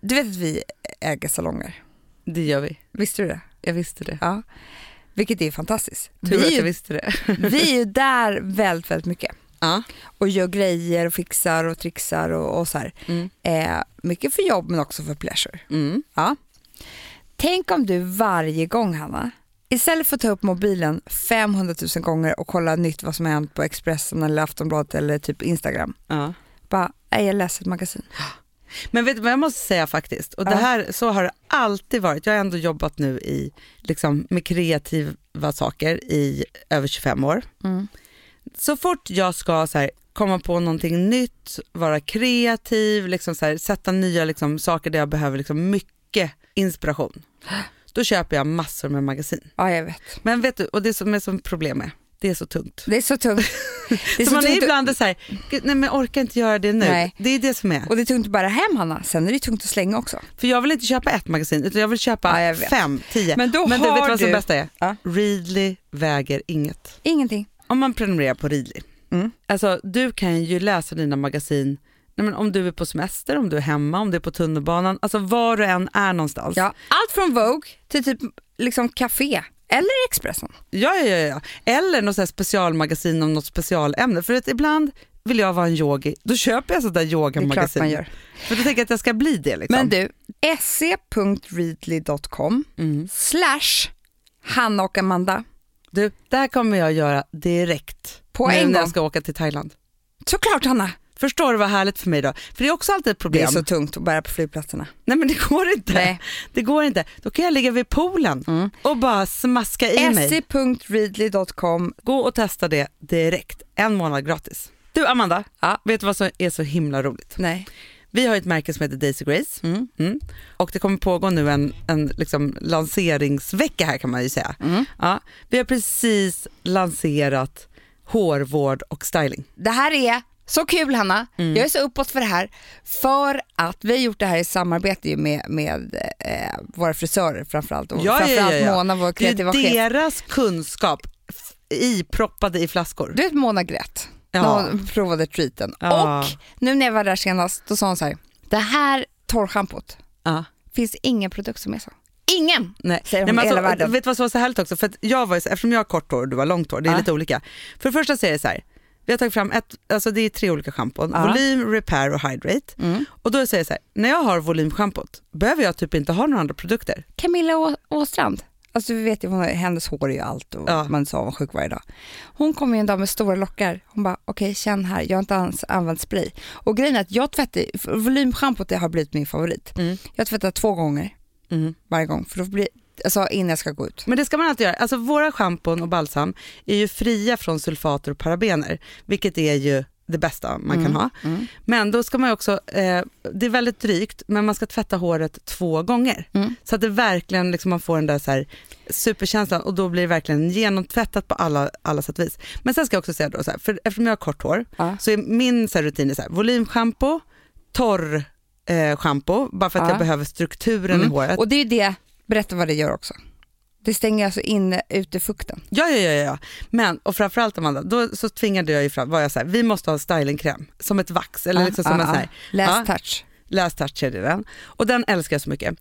du vet att vi äger salonger, Det gör vi. visste du det? Jag visste det. Ja. Vilket är fantastiskt. Tur att Vi är, jag visste det. vi är ju där väldigt, väldigt mycket Ja. och gör grejer och fixar och trixar och, och så här. Mm. Eh, mycket för jobb men också för pleasure. Mm. Ja. Tänk om du varje gång, Hanna, istället för att ta upp mobilen 500 000 gånger och kolla nytt vad som har hänt på Expressen eller Aftonbladet eller typ Instagram, Ja. bara, jag läser ett magasin. Men vet du vad jag måste säga faktiskt, och det här, så har det alltid varit. Jag har ändå jobbat nu i, liksom, med kreativa saker i över 25 år. Mm. Så fort jag ska så här, komma på någonting nytt, vara kreativ, liksom, så här, sätta nya liksom, saker där jag behöver liksom, mycket inspiration, då köper jag massor med magasin. Ja, jag vet. Men vet du, och det som är som problem är, det är så tungt. Det är så tungt. Det är så så man är tungt ibland är så här, "Gud, nej men jag orkar inte göra det nu. Nej. Det är det som är. och det är tungt att bära hem, Hanna. Sen är det tungt att slänga också. För jag vill inte köpa ett magasin utan jag vill köpa Ja, jag fem, tio. Men då du vet har vad som du- bästa är? Ja. Readly väger inget. Ingenting. Om man prenumererar på Readly, Mm. alltså du kan ju läsa dina magasin nej, men om du är på semester, om du är hemma, om du är på tunnelbanan, alltså var du än är någonstans. Ja. Allt från Vogue till typ liksom café eller Expressen. Ja, ja, ja, ja. Eller något specialmagasin om något specialämne. För att ibland vill jag vara en yogi, då köper jag sådär Det är klart yogamagasin. man gör. För då tänker jag att jag ska bli det. Liksom. Men du, se.readly.com Mm. slash Hanna och Amanda. du, det här kommer jag göra direkt På en när gång. jag ska åka till Thailand. Såklart Hanna. Förstår du vad härligt för mig då? För det är också alltid ett Det problem. är så tungt att bära på flygplatserna. Nej men det går inte. Nej. Det går inte. Då kan jag ligga vid poolen Mm. och bara smaska i mig. se.readly.com. Gå och testa det direkt. En månad gratis. Du Amanda, Ja. vet du vad som är så himla roligt? Nej. Vi har ett märke som heter Daisy Grace Mm. mm. och det kommer pågå nu en, en liksom lanseringsvecka här kan man ju säga. Mm. Ja, vi har precis lanserat hårvård och styling. Det här är så kul Hanna, Mm. jag är så uppåt för det här för att vi har gjort det här i samarbete med, med eh, våra frisörer framförallt och Ja, ja, framförallt ja, ja. Mona, vår Det är kreativa chef. deras kunskap f- iproppade i flaskor. Du vet Mona grät Ja. när hon provade treaten. Ja. Och nu när jag var där senast, då sa hon så här, det här torrschampot, Ja. finns ingen produkt som är så. Ingen! Nej. Säger Nej, men i hela alltså, världen. vet du vad som var så härligt också? För jag var, ju så- eftersom jag har kort hår och du har långt hår, det är Ja. lite olika. För det första så är det så här, vi har tagit fram ett, alltså det är tre olika schampon, Ja. volym, repair och hydrate. Mm. Och då säger jag så här, när jag har volymschampot behöver jag typ inte ha några andra produkter. Camilla Å- Åstrand, alltså vi vet ju, hon hennes hår är ju allt och Ja. man är så avundsjuk varje dag. Hon kom ju en dag med stora lockar, hon bara okej känn här, jag har inte ens använt spray. Och grejen är att jag tvättar, volymschampot har blivit min favorit. Mm. Jag tvättar två gånger varje gång för då blir, alltså innan jag ska gå ut. Men det ska man alltid göra. Alltså våra schampon och balsam är ju fria från sulfater och parabener, vilket är ju det bästa man kan Mm. ha. Mm. Men då ska man också, eh, det är väldigt drygt, men man ska tvätta håret två gånger. Mm. Så att det verkligen, liksom, man får den där så här, superkänslan och då blir det verkligen genomtvättat på alla, alla sätt och vis. Men sen ska jag också säga då, så här, för eftersom jag har kort hår, Ja. så är min så här, rutin är så här, volymschampo, torr eh, shampoo, bara för att Ja. jag behöver strukturen Mm. i håret. Och det är det, berätta vad det gör också. Det stänger alltså in ute fukten. Ja, ja, ja, ja. Men, och framförallt Amanda, då så tvingade jag ju fram, var jag så här, vi måste ha stylingkräm, som ett vax, eller liksom som en sån här, Last touch. Last touch är det den. Och den älskar jag så mycket.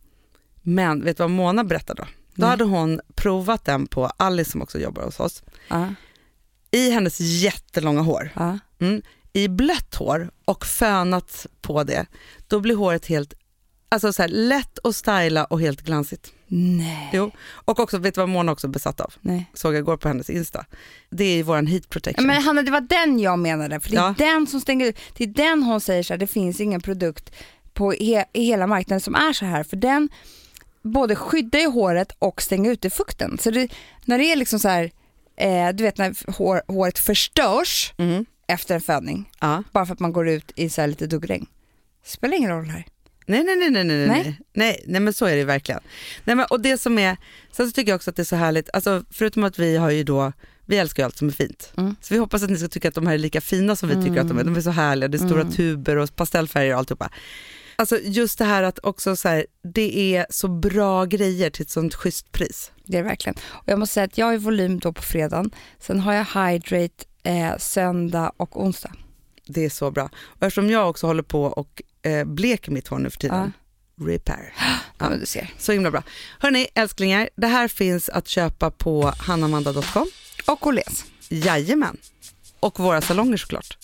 Men vet du vad Mona berättade då? Då Nej. hade hon provat den på Alice som också jobbar hos oss. Ja, I hennes jättelånga hår, ja. mm, i blött hår och fönat på det, då blir håret helt Alltså så här, lätt att styla och helt glansigt. Nej. Jo. Och också, vet du vad Mona också är besatt av? Nej. Såg jag igår på hennes Insta. Det är ju våran heat protection. Men Hanna, det var den jag menade. För det är Ja. den som stänger ut. Det är den hon säger så här, det finns ingen produkt på he, i hela marknaden som är så här. För den både skyddar ju håret och stänger ute fukten. Så det, när det är liksom så här, eh, du vet när hår, håret förstörs Mm. efter en födning, Ja. bara för att man går ut i så här lite duggregn. Spelar ingen roll här. Nej, nej, nej, nej, nej, Nej. nej, nej, men så är det verkligen. Nej, men, och det som är, sen så tycker jag också att det är så härligt, alltså, förutom att vi har ju då, vi älskar ju allt som är fint. Mm. Så vi hoppas att ni ska tycka att de här är lika fina som vi tycker att de är. De är så härliga, det är stora Mm. tuber och pastellfärger och alltihopa. Alltså just det här att också så här, det är så bra grejer till ett sånt schysst pris. Det är det verkligen. Och jag måste säga att jag har volym då på fredagen. Sen har jag hydrate eh, söndag och onsdag. Det är så bra. Och eftersom jag också håller på och eh, bleker mitt hår nu för tiden, repair. Ja, men du ser. Så himla bra. Hörni älsklingar, det här finns att köpa på hannamanda.com. Och Åhléns. Jajamän. Och våra salonger såklart.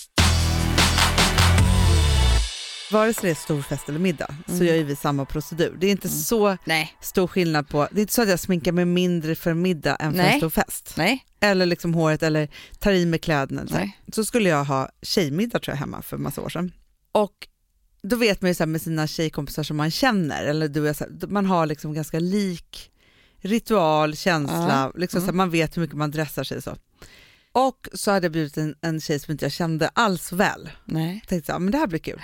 Vare sig det är stor fest eller middag så Mm. gör ju vi samma procedur. Det är inte så Nej. stor skillnad på, det är inte så att jag sminkar mig mindre för middag än för Nej. en stor fest. Nej. Eller liksom håret eller tar i med kläderna. Så, så skulle jag ha tjejmiddag tror jag hemma för massa år sedan. Och då vet man ju så här med sina tjejkompisar som man känner, eller du jag, här, man har liksom ganska lik ritual, känsla, liksom så här, man vet hur mycket man dressar sig så. Och så hade jag bjudit en, en tjej som inte jag kände alls väl. Nej. Tänkte så här, men det här blir kul.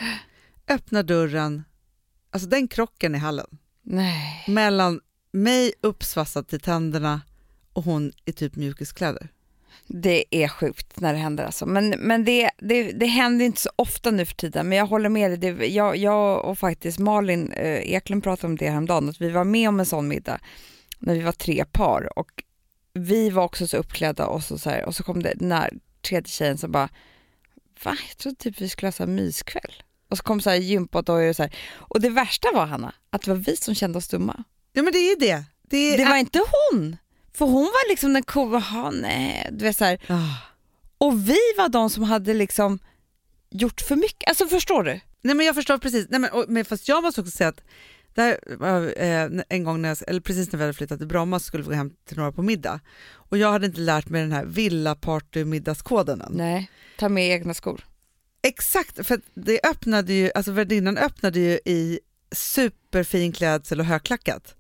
Öppnar dörren, alltså den krocken i hallen, Nej. mellan mig uppsvassad till tänderna och hon i typ mjukiskläder. Det är sjukt när det händer alltså. Men, men det, det, det händer inte så ofta nu för tiden. Men jag håller med dig. Det, jag, jag och faktiskt Malin eh, Eklund pratade om det häromdagen. Att vi var med om en sån middag när vi var tre par. Och vi var också så uppklädda och så, så här, och så kom det den här tredje tjejen som bara Va? Jag trodde typ vi skulle ha så här myskväll. Och så kom så här gympadojor och så här. Och det värsta var Hanna, att det var vi som kände oss dumma. Ja men det är ju det. Det, är, Det var inte hon. För hon var liksom den coola, jaha nej, du vet så här. Ah. Och vi var de som hade liksom gjort för mycket. Alltså förstår du? Nej men jag förstår precis, Nej, men, och, men fast jag måste också säga att var, eh, en gång när jag, eller precis när vi hade flyttat till Bromma så skulle vi gå hem till några på middag och jag hade inte lärt mig den här villaparty-middagskoden än. Nej, ta med egna skor. Exakt, för det öppnade ju, alltså värdinnan öppnade ju i superfin klädsel och högklackat.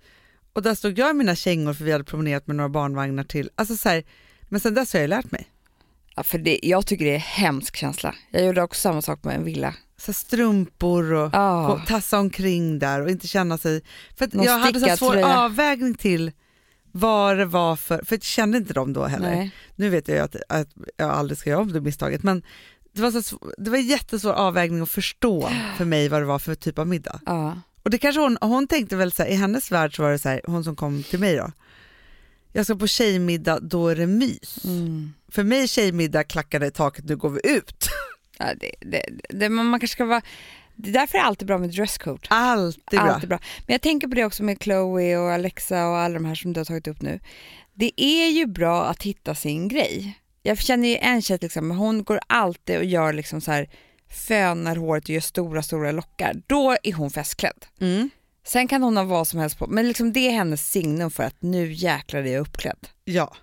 Och där stod jag i mina kängor för vi hade promenerat med några barnvagnar till, alltså så här, men sen dess har jag lärt mig. Ja, för det, jag tycker det är en hemsk känsla. Jag gjorde också samma sak med en villa. Så strumpor och Ja. gå- tassa omkring där och inte känna sig... För Någon jag hade så svår tröja. avvägning till vad det var för... För jag kände inte dem då heller. Nej. Nu vet jag att, att jag aldrig ska göra om det misstaget men det var, så det var en jättesvår avvägning att förstå för mig vad det var för typ av middag. Ja. Och det kanske hon, hon tänkte väl så här, i hennes värld så var det så här, hon som kom till mig då. Jag ska på tjejmiddag, då är det mys. Mm. För mig tjejmiddag klackade i taket, nu går vi ut. Ja, det, det, det, man kanske ska vara... Det är därför är det alltid bra med dresscode. Alltid bra. Alltid bra. Men jag tänker på det också med Chloe och Alexa och alla de här som du har tagit upp nu. Det är ju bra att hitta sin grej. Jag känner ju en tjej exempel, hon går alltid och gör liksom så här fönar håret och gör stora, stora lockar. Då är hon festklädd. Mm. Sen kan hon ha vad som helst på, men liksom det är hennes signum för att nu jäklar är jag uppklädd. Ja.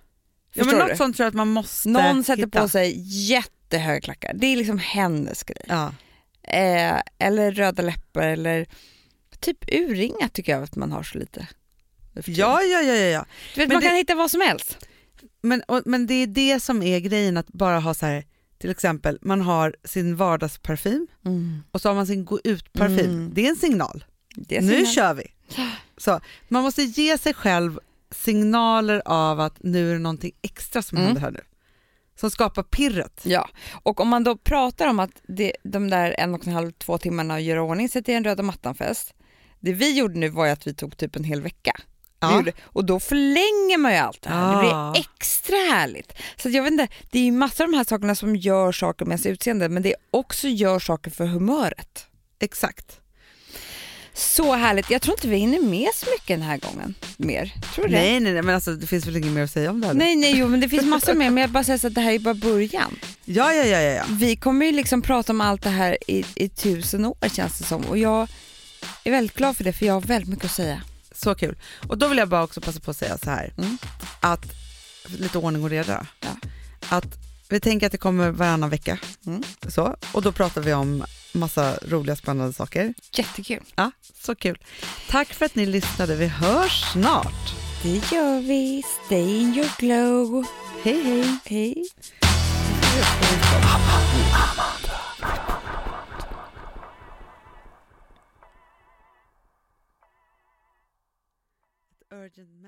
ja men något du? sånt tror jag att man måste Någon sätter hitta. på sig jättehöga klackar. Det är liksom hennes grej. Ja. Eh, eller röda läppar eller typ urringat tycker jag att man har så lite. Ja, ja, ja, ja, ja. Du vet, men man det- kan hitta vad som helst. Men, och, men det är det som är grejen, att bara ha så här, till exempel, man har sin vardagsparfym och så har man sin gå ut-parfym. Mm. Det är en signal. Är nu signal. kör vi. Så, man måste ge sig själv signaler av att nu är det någonting extra som Mm. händer här nu. Som skapar pirret. Ja, och om man då pratar om att det, de där en och en halv, två timmarna att göra ordning sig till en röda mattan-fest. Det vi gjorde nu var att vi tog typ en hel vecka. Ja. och då förlänger man ju allt det här. Det Ja. blir extra härligt. Så jag vet inte, det är ju massor av de här sakerna som gör saker med ens utseende men det också gör saker för humöret. Exakt. Så härligt. Jag tror inte vi hinner med så mycket den här gången. Mer. Tror du det? Nej, nej, nej, men alltså, det finns väl inget mer att säga om det här? Nej, nej, jo, men det finns massor mer. Men jag bara säger att det här är bara början. Ja, ja, ja, ja, ja. Vi kommer ju liksom prata om allt det här i, i tusen år känns det som. Och jag är väldigt glad för det för jag har väldigt mycket att säga. Så kul. Och då vill jag bara också passa på att säga så här, Mm. att lite ordning och reda. Ja. Att vi tänker att det kommer varannan vecka. Mm. Så, och då pratar vi om massa roliga spännande saker. Jättekul. Ja, så kul. Tack för att ni lyssnade. Vi hörs snart. Det gör vi. Stay in your glow. Hej hej. Hej. Virgin